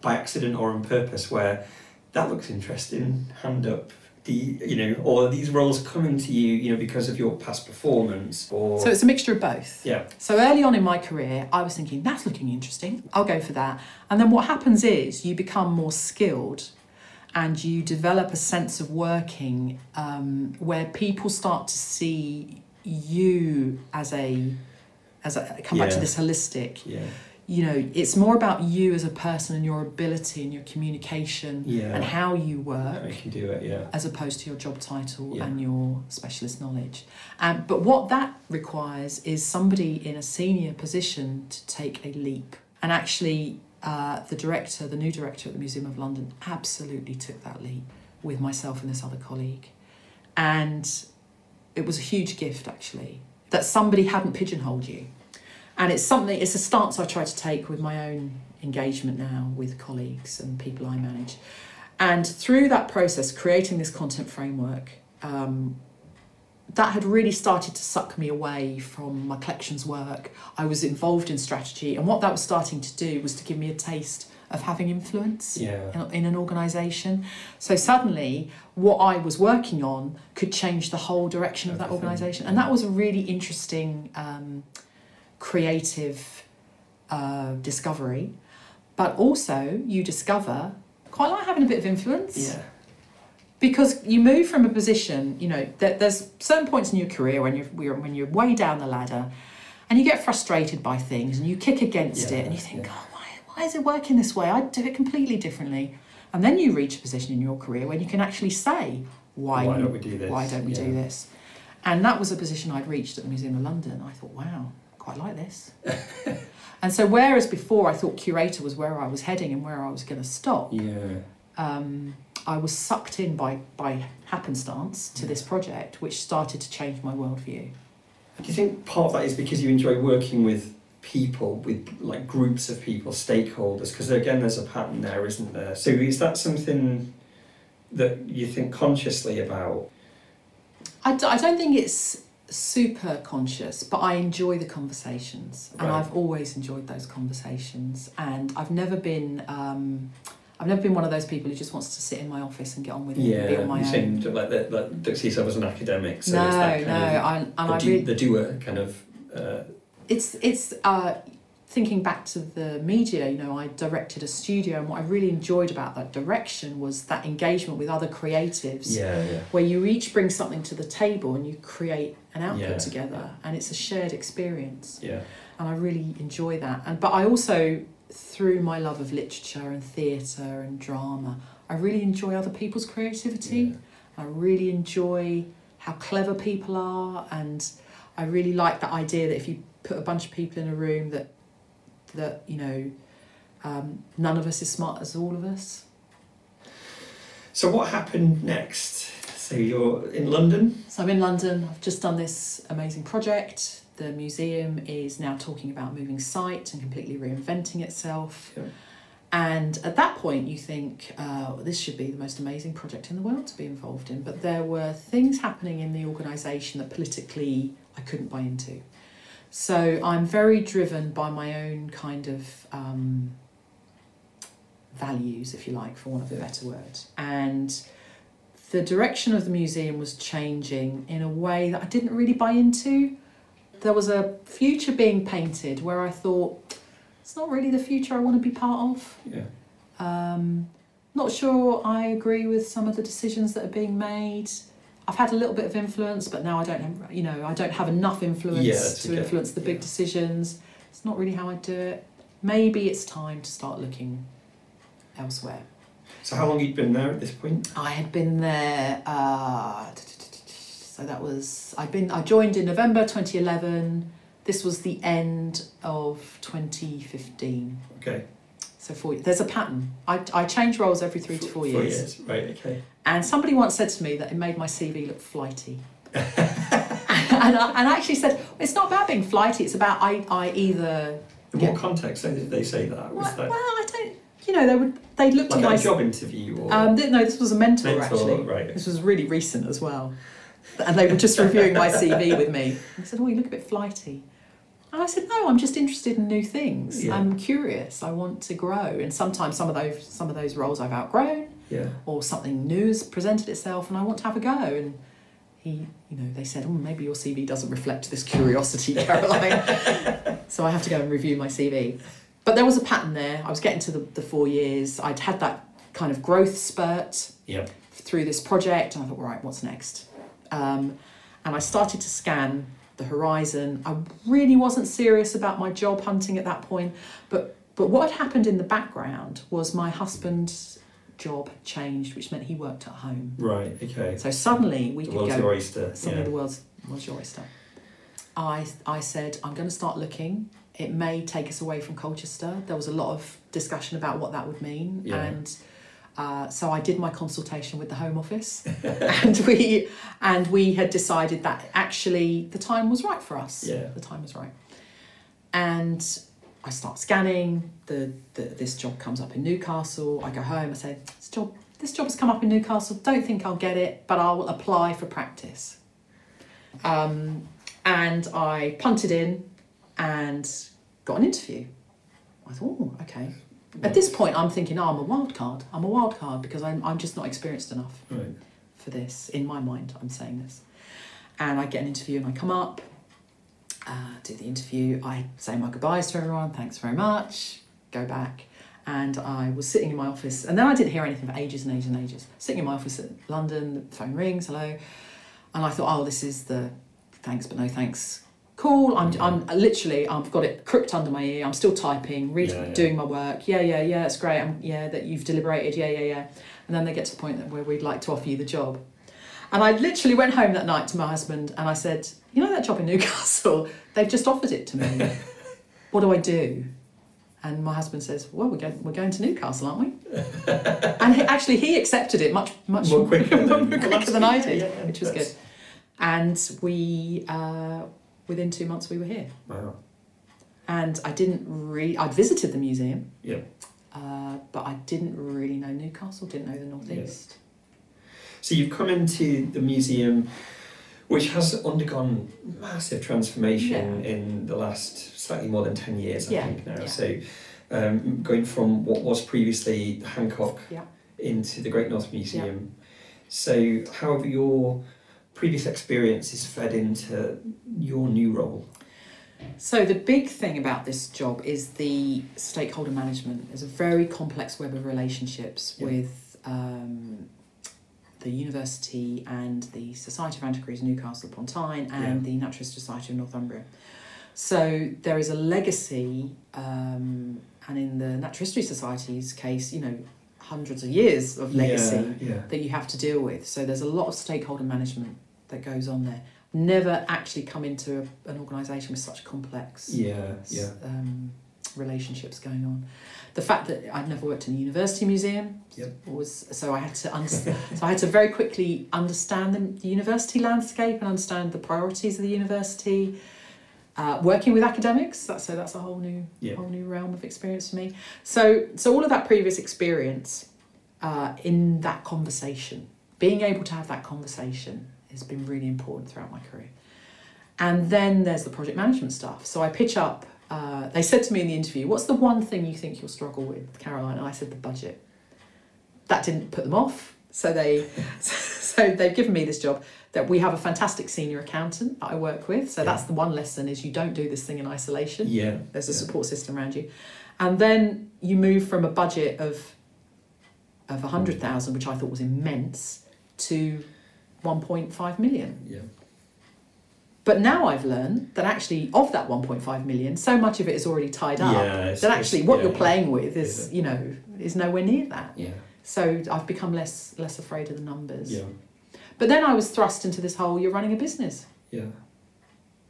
by accident or on purpose, where that looks interesting, hand up? The, you, know, or these roles coming to you, you know, because of your past performance, or so it's a mixture of both yeah, So early on in my career, I was thinking, that's looking interesting. I'll go for that. And then what happens is you become more skilled and you develop a sense of working um, where people start to see you as a as a come back to this holistic yeah, you know it's more about you as a person and your ability and your communication yeah, and how you work how you can do it, yeah, as opposed to your job title Yeah. and your specialist knowledge. Um, but what that requires is somebody in a senior position to take a leap. And actually, uh, the director, the new director at the Museum of London, absolutely took that leap with myself and this other colleague. And it was a huge gift, actually, that somebody hadn't pigeonholed you. And it's something, it's a stance I try to take with my own engagement now with colleagues and people I manage. And through that process, creating this content framework, um, that had really started to suck me away from my collections work. I was involved in strategy, and what that was starting to do was to give me a taste of having influence yeah, in, in an organisation. So suddenly, what I was working on could change the whole direction of that organisation, and that was a really interesting, um, creative uh, discovery. But also, you discover quite like having a bit of influence. Yeah, because you move from a position you know there, there's certain points in your career when you're when you're way down the ladder and you get frustrated by things and you kick against Yeah, it and you think yeah. oh why, why is it working this way? I'd do it completely differently. And then you reach a position in your career when you can actually say why, Why don't we do this? why don't we do this? And that was a position i'd reached at the museum of london. I thought wow quite like this [laughs] and so whereas before i thought curator was where i was heading and where i was going to stop yeah, um, I was sucked in by, by happenstance to this project, which started to change my worldview. Do you think part of that is because you enjoy working with people, with like groups of people, stakeholders? Because again, there's a pattern there, isn't there? So is that something that you think consciously about? I, d- I don't think it's super conscious, but I enjoy the conversations, and I've always enjoyed those conversations. And I've never been um, I've never been one of those people who just wants to sit in my office and get on with it and be Yeah, on my you own. seem to like that. Like, see yourself as an academic. So no, it's that no, kind of I, and the, I do, really the doer kind of. Uh, it's it's uh, thinking back to the media you know i directed a studio and what i really enjoyed about that direction was that engagement with other creatives yeah, yeah, where you each bring something to the table and you create an output Yeah. together and it's a shared experience yeah, and i really enjoy that and but i also through my love of literature and theatre and drama i really enjoy other people's creativity yeah. I really enjoy how clever people are, and I really like the idea that if you put a bunch of people in a room, that that you know, um, none of us is smart as all of us. So what happened next? So you're in London. So I'm in London. I've just done this amazing project. The museum is now talking about moving site and completely reinventing itself. Yeah. And at that point, you think, uh, this should be the most amazing project in the world to be involved in. But there were things happening in the organisation that politically I couldn't buy into. So I'm very driven by my own kind of um, values, if you like, for want of a better word. And the direction of the museum was changing in a way that I didn't really buy into. There was a future being painted where I thought, it's not really the future I want to be part of. Yeah. Um, not sure I agree with some of the decisions that are being made. I've had a little bit of influence, but now I don't have, you know, I don't have enough influence Yeah, to okay. influence the big Yeah. decisions. It's not really how I do it. Maybe it's time to start looking elsewhere. So how long you'd been there at this point? I had been there. Uh, so that was I'd been. I joined in November 2011. This was the end of 2015. Okay. So four. There's a pattern. I, I change roles every three to four Four years. years. Right. Okay. And somebody once said to me that it made my CV look flighty. [laughs] and, I, and I actually said, it's not about being flighty, it's about I, I either. In Yeah. what context did they say that? Was Well, that well, I don't. You know, they would. They looked like at my. a job interview or? Um, th- no, this was a mentor, Mentor, actually. right. This was really recent as well. And they were just reviewing my CV [laughs] with me. And they said, Oh, you look a bit flighty. And I said, No, I'm just interested in new things. Yeah. I'm curious. I want to grow. And sometimes some of those some of those roles I've outgrown yeah. or something new has presented itself and I want to have a go. And he, you know, they said, Oh, maybe your CV doesn't reflect this curiosity, [laughs] Caroline. [laughs] so I have to go and review my CV. But there was a pattern there. I was getting to the, the four years. I'd had that kind of growth spurt Yeah. through this project and I thought, right, what's next? Um, and I started to scan the horizon. I really wasn't serious about my job hunting at that point, but but what had happened in the background was my husband's job had changed, which meant he worked at home. Right. Okay. So suddenly we the could world's go. your oyster. Suddenly yeah. the world's was your oyster. I I said I'm going to start looking. It may take us away from Colchester. There was a lot of discussion about what that would mean, Yeah. and uh, so I did my consultation with the Home Office, [laughs] and we and we had decided that actually the time was right for us. Yeah. the time was right, and I start scanning. The, the this job comes up in Newcastle. I go home. I say this job this job has come up in Newcastle. Don't think I'll get it, but I'll apply for practice. Um, and I punted in and got an interview. I thought, oh, okay. At this point, I'm thinking, oh, I'm a wild card. I'm a wild card because I'm, I'm just not experienced enough Right. for this. In my mind, I'm saying this. And I get an interview and I come up, uh, do the interview. I say my goodbyes to everyone, thanks very much, go back. And I was sitting in my office, and then I didn't hear anything for ages and ages and ages. Sitting in my office at London, the phone rings, hello. And I thought, oh, this is the thanks but no thanks call. I'm, I'm literally, I've got it crooked under my ear. I'm still typing, read, Yeah, yeah. doing my work. Yeah, yeah, yeah, it's great. I'm, yeah, that you've deliberated. Yeah, yeah, yeah. And then they get to the point where we'd like to offer you the job. And I literally went home that night to my husband and I said, You know that job in Newcastle? [laughs] They've just offered it to me. [laughs] what do I do? And my husband says, Well, we're going, we're going to Newcastle, aren't we? [laughs] and he, actually, he accepted it much, much More quicker than- more quicker than I did, Yeah, yeah, which was good. And we, uh, within two months, we were here. Wow. And I didn't really, I'd visited the museum, Yeah. uh, but I didn't really know Newcastle, didn't know the Northeast. So you've come into the museum, which has undergone massive transformation Yeah. in the last slightly more than ten years, I Yeah, think now. yeah. So um, going from what was previously the Hancock Yeah. into the Great North Museum. So how have your previous experiences fed into your new role? So the big thing about this job is the stakeholder management. There's a very complex web of relationships Yeah. with um, the university and the Society of Antiquaries Newcastle upon Tyne and the Natural History Society of Northumbria. So there is a legacy, um, and in the Natural History Society's case, you know, hundreds of years of legacy Yeah, yeah. that you have to deal with. So there's a lot of stakeholder management that goes on there. Never actually come into a, an organisation with such complex Yeah, yeah. um, relationships going on. The fact that I'd never worked in a university museum Yep. was so I had to so I had to very quickly understand the, the university landscape and understand the priorities of the university. Uh, working with academics, that's, so that's a whole new Yeah. whole new realm of experience for me. So so all of that previous experience uh, in that conversation, being able to have that conversation has been really important throughout my career. And then there's the project management stuff. So I pitch up. Uh, they said to me in the interview, "What's the one thing you think you'll struggle with, Caroline?" And I said, "The budget." That didn't put them off. So they, [laughs] so they've given me this job. That we have a fantastic senior accountant that I work with. So Yeah. that's the one lesson: is you don't do this thing in isolation. Yeah. There's a yeah. support system around you, and then you move from a budget of of a hundred thousand, which I thought was immense, to one point five million. Yeah. But now I've learned that actually of that 1.5 million, so much of it is already tied up Yeah, that actually what yeah, you're playing with is, Is you know, is nowhere near that. Yeah. So I've become less less afraid of the numbers. Yeah. But then I was thrust into this whole you're running a business. Yeah.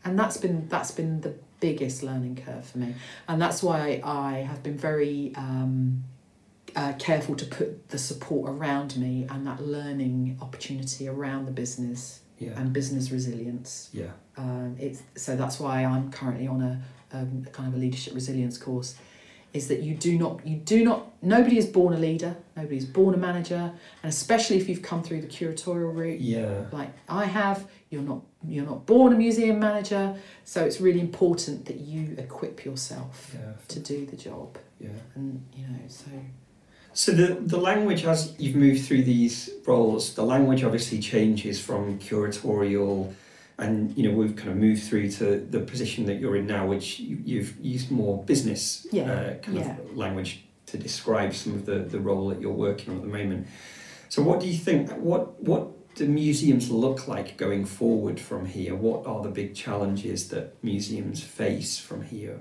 And that's been that's been the biggest learning curve for me, and that's why I have been very. Um, uh, careful to put the support around me and that learning opportunity around the business Yeah. and business resilience. Yeah. Um, it's so that's why I'm currently on a, um, a kind of a leadership resilience course. Is that you do not you do not nobody is born a leader, nobody is born a manager, and especially if you've come through the curatorial route, Yeah. like I have, you're not you're not born a museum manager. So it's really important that you equip yourself Yeah. to do the job, Yeah. and you know so So the the language as you've moved through these roles, the language obviously changes from curatorial, and you know we've kind of moved through to the position that you're in now, which you, you've used more business Yeah, uh, kind yeah. of language to describe some of the the role that you're working on at the moment. So what do you think? What what do museums look like going forward from here? What are the big challenges that museums face from here?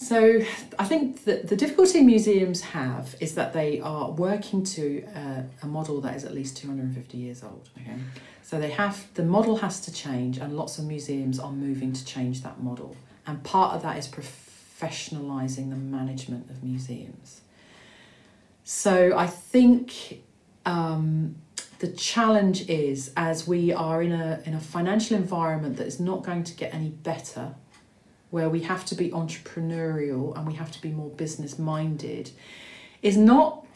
So I think that the difficulty museums have is that they are working to uh, a model that is at least 250 years old. Okay, so they have the model has to change, and lots of museums are moving to change that model. And part of that is professionalising the management of museums. So I think um, the challenge is as we are in a in a financial environment that is not going to get any better where we have to be entrepreneurial and we have to be more business minded is not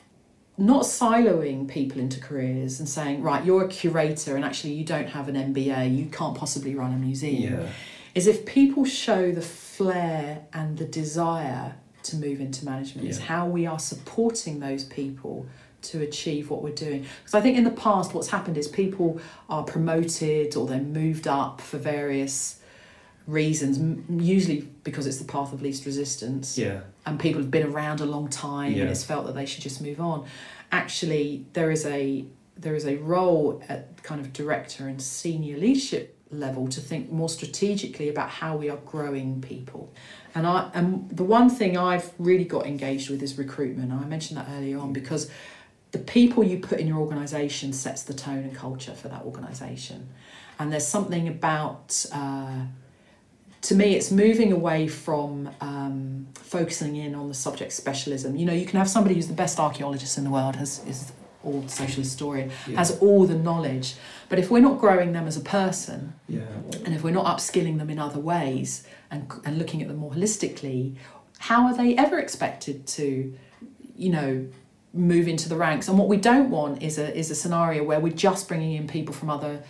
not siloing people into careers and saying right you're a curator and actually you don't have an MBA you can't possibly run a museum. Yeah. is if people show the flair and the desire to move into management is how we are supporting those people to achieve what we're doing. Because i think in the past what's happened is people are promoted or they're moved up for various reasons usually because it's the path of least resistance. Yeah. and people have been around a long time Yeah. and it's felt that they should just move on. Actually there is a there is a role at kind of director and senior leadership level to think more strategically about how we are growing people. And i and the one thing i've really got engaged with is recruitment. I mentioned that earlier on because the people you put in your organization sets the tone and culture for that organization. And there's something about uh, to me it's moving away from um, focusing in on the subject specialism you know you can have somebody who's the best archaeologist in the world has is or social historian Yeah. has all the knowledge but if we're not growing them as a person Yeah. and if we're not upskilling them in other ways and, and looking at them more holistically how are they ever expected to you know move into the ranks and what we don't want is a is a scenario where we're just bringing in people from other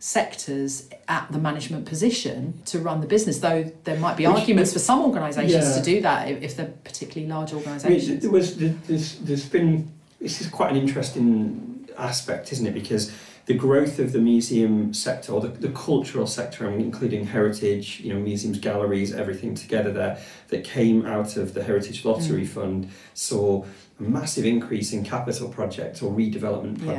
sectors at the management position to run the business though there might be Which- arguments for some organizations Yeah. to do that if, they're particularly large I mean, organizations there was there's, there's been this is quite an interesting aspect, isn't it? Because the growth of the museum sector or the, the cultural sector, I'm including heritage, you know, museums, galleries, everything together there, that came out of the Heritage Lottery Mm. Fund, saw a massive increase in capital projects or redevelopment Yeah.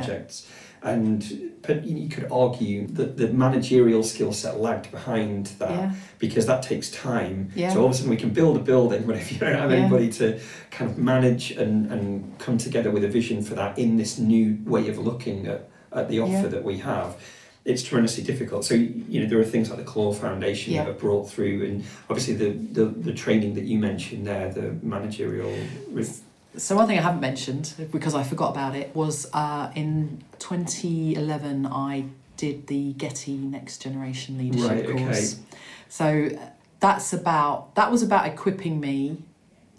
And but you could argue that the managerial skill set lagged behind that yeah because that takes time. Yeah. So all of a sudden we can build a building, [laughs] but if you don't have Yeah. anybody to kind of manage and, and come together with a vision for that in this new way of looking at, at the offer that we have, it's tremendously difficult. So you know there are things like the Clore Foundation Yeah. that are brought through, and obviously the, the the training that you mentioned there, the managerial. With, So one thing I haven't mentioned because I forgot about it was uh, in 2011 I did the Getty Next Generation Leadership Right, okay. course. So uh, that's about that was about equipping me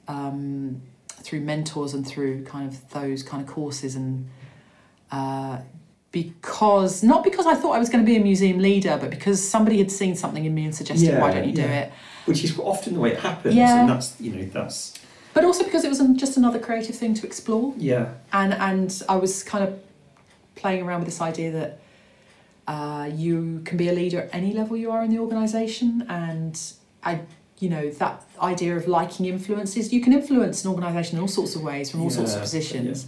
um, through mentors and through kind of those kind of courses and uh, because not because I thought I was going to be a museum leader, but because somebody had seen something in me and suggested, Yeah, why don't you do it? which is often the way it happens, Yeah. and that's you know that's But also because it was just another creative thing to explore. yeah and and I was kind of playing around with this idea that uh, you can be a leader at any level you are in the organisation, and I, you know, that idea of liking influences. You can influence an organisation in all sorts of ways from all sorts of Yeah, positions.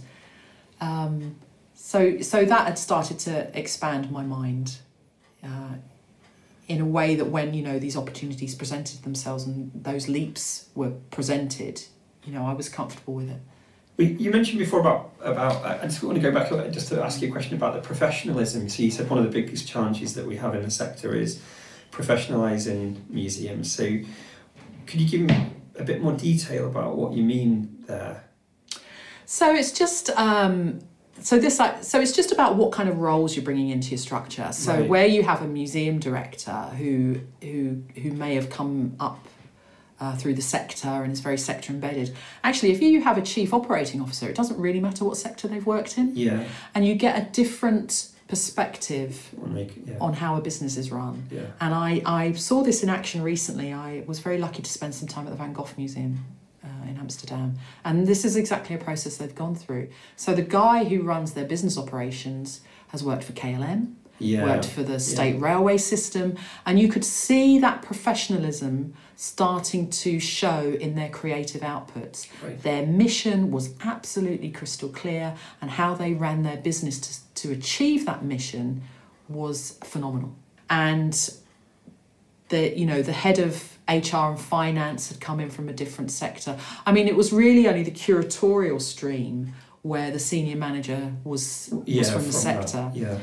Um, so so that had started to expand my mind. Uh, in a way that when you know these opportunities presented themselves and those leaps were presented, you know I was comfortable with it. You mentioned before about about. I just want to go back just to ask you a question about the professionalism. So you said one of the biggest challenges that we have in the sector is professionalising museums. So could you give me a bit more detail about what you mean there? So it's just um, so this like so it's just about what kind of roles you're bringing into your structure. So Right. where you have a museum director who who who may have come up uh, through the sector and is very sector embedded. Actually, if you have a chief operating officer, it doesn't really matter what sector they've worked in, Yeah. and you get a different perspective make, yeah. on how a business is run. yeah. And I, I saw this in action recently. I was very lucky to spend some time at the Van Gogh Museum uh, in Amsterdam. And this is exactly a process they've gone through. So the guy who runs their business operations has worked for KLM, Yeah. worked for the state railway system, and you could see that professionalism starting to show in their creative outputs. Right. Their mission was absolutely crystal clear, and how they ran their business to, to achieve that mission was phenomenal. And the you know the head of HR and finance had come in from a different sector. I mean, it was really only the curatorial stream where the senior manager was Yeah, was from the that, sector. Yeah.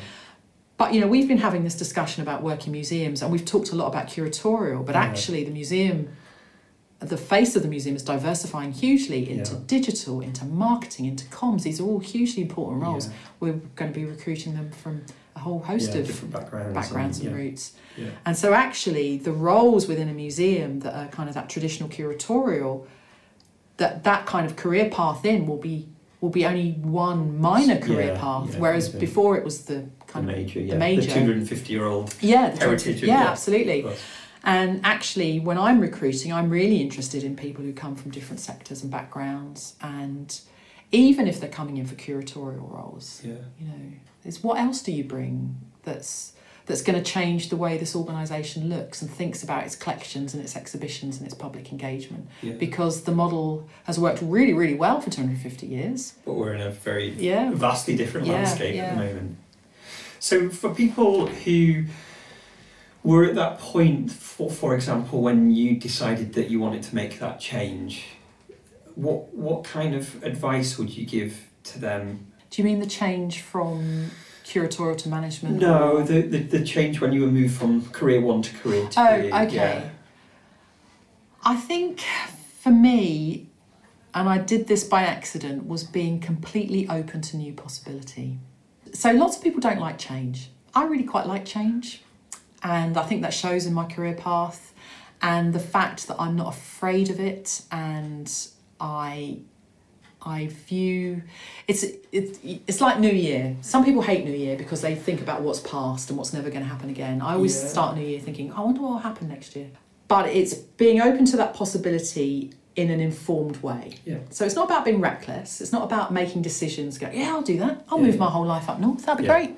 But you know, we've been having this discussion about working museums, and we've talked a lot about curatorial. But Yeah. actually, the museum, the face of the museum is diversifying hugely into Yeah. digital, into marketing, into comms. These are all hugely important roles. Yeah. We're going to be recruiting them from a whole host of different backgrounds. backgrounds and, routes. Yeah. And so, actually, the roles within a museum that are kind of that traditional curatorial, that that kind of career path in will be will be only one minor career Yeah, path, yeah, whereas before it was The kind of major, yeah. major. The 250 year old yeah, the heritage. yeah, of- absolutely. And actually, when I'm recruiting, I'm really interested in people who come from different sectors and backgrounds, and even if they're coming in for curatorial roles, Yeah. you know, is what else do you bring that's that's going to change the way this organisation looks and thinks about its collections and its exhibitions and its public engagement? yeah. Because the model has worked really, really well for 250 years. But we're in a very Yeah. vastly different Yeah, landscape yeah. at the moment. So for people who were at that point, for, for example, when you decided that you wanted to make that change, what what kind of advice would you give to them? Do you mean the change from curatorial to management? No, or- the, the, the change when you were moved from career one to career two. Oh, okay. Yeah. I think for me, and I did this by accident, was being completely open to new possibility. So lots of people don't like change. I really quite like change, and I think that shows in my career path, and the fact that I'm not afraid of it, and I. I view it's it's it's like New Year. Some people hate New Year because they think about what's past and what's never going to happen again. I always Yeah. start New Year thinking, I wonder what will happen next year. But it's being open to that possibility in an informed way. Yeah. So it's not about being reckless. It's not about making decisions. Go, yeah, I'll do that. I'll Yeah, move yeah. my whole life up north. That'd be Yeah. great.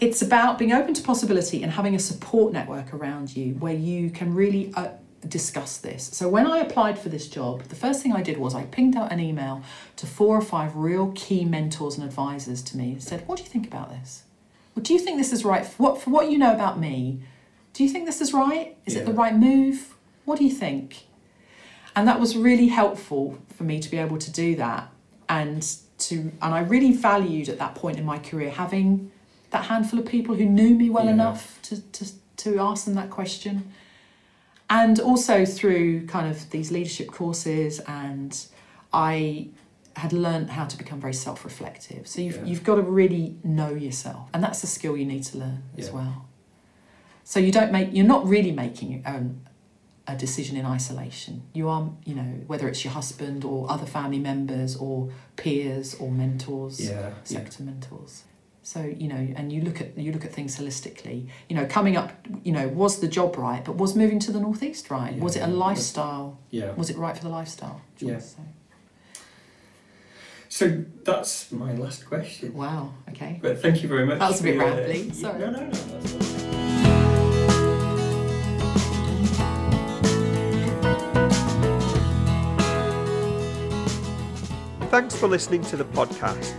It's about being open to possibility and having a support network around you where you can really uh, discuss this. So when I applied for this job, the first thing I did was I pinged out an email to four or five real key mentors and advisors to me and said, "What do you think about this? Well, do you think this is right? For what for what you know about me? Do you think this is right? Is it the right move? What do you think?" And that was really helpful for me to be able to do that and to and I really valued at that point in my career having that handful of people who knew me well Yeah. enough to, to, to ask them that question. And also through kind of these leadership courses, and I had learned how to become very self reflective. So you've, Yeah. you've got to really know yourself, and that's a skill you need to learn as well. So you don't make, you're not really making your um, a decision in isolation. You are, you know, whether it's your husband or other family members or peers or mentors Yeah. yeah. sector mentors. So you know, and you look at you look at things holistically. You know, coming up, you know, was the job right? But was moving to the northeast right? Was it a Yeah. lifestyle? Yeah. Was it right for the lifestyle? Yeah. So, So that's my last question. wow. Okay. But thank you very much. That was a bit for your- rambly, Yeah, sorry. No, no, no. Thanks for listening to the podcast.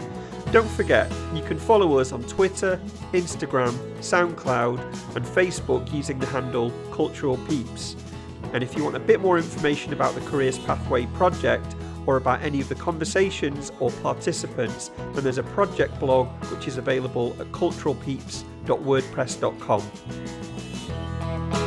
Don't forget, you can follow us on Twitter, Instagram, SoundCloud, and Facebook using the handle Cultural Peeps. And if you want a bit more information about the Careers Pathway project or about any of the conversations or participants, then there's a project blog which is available at culturalpeeps.wordpress.com.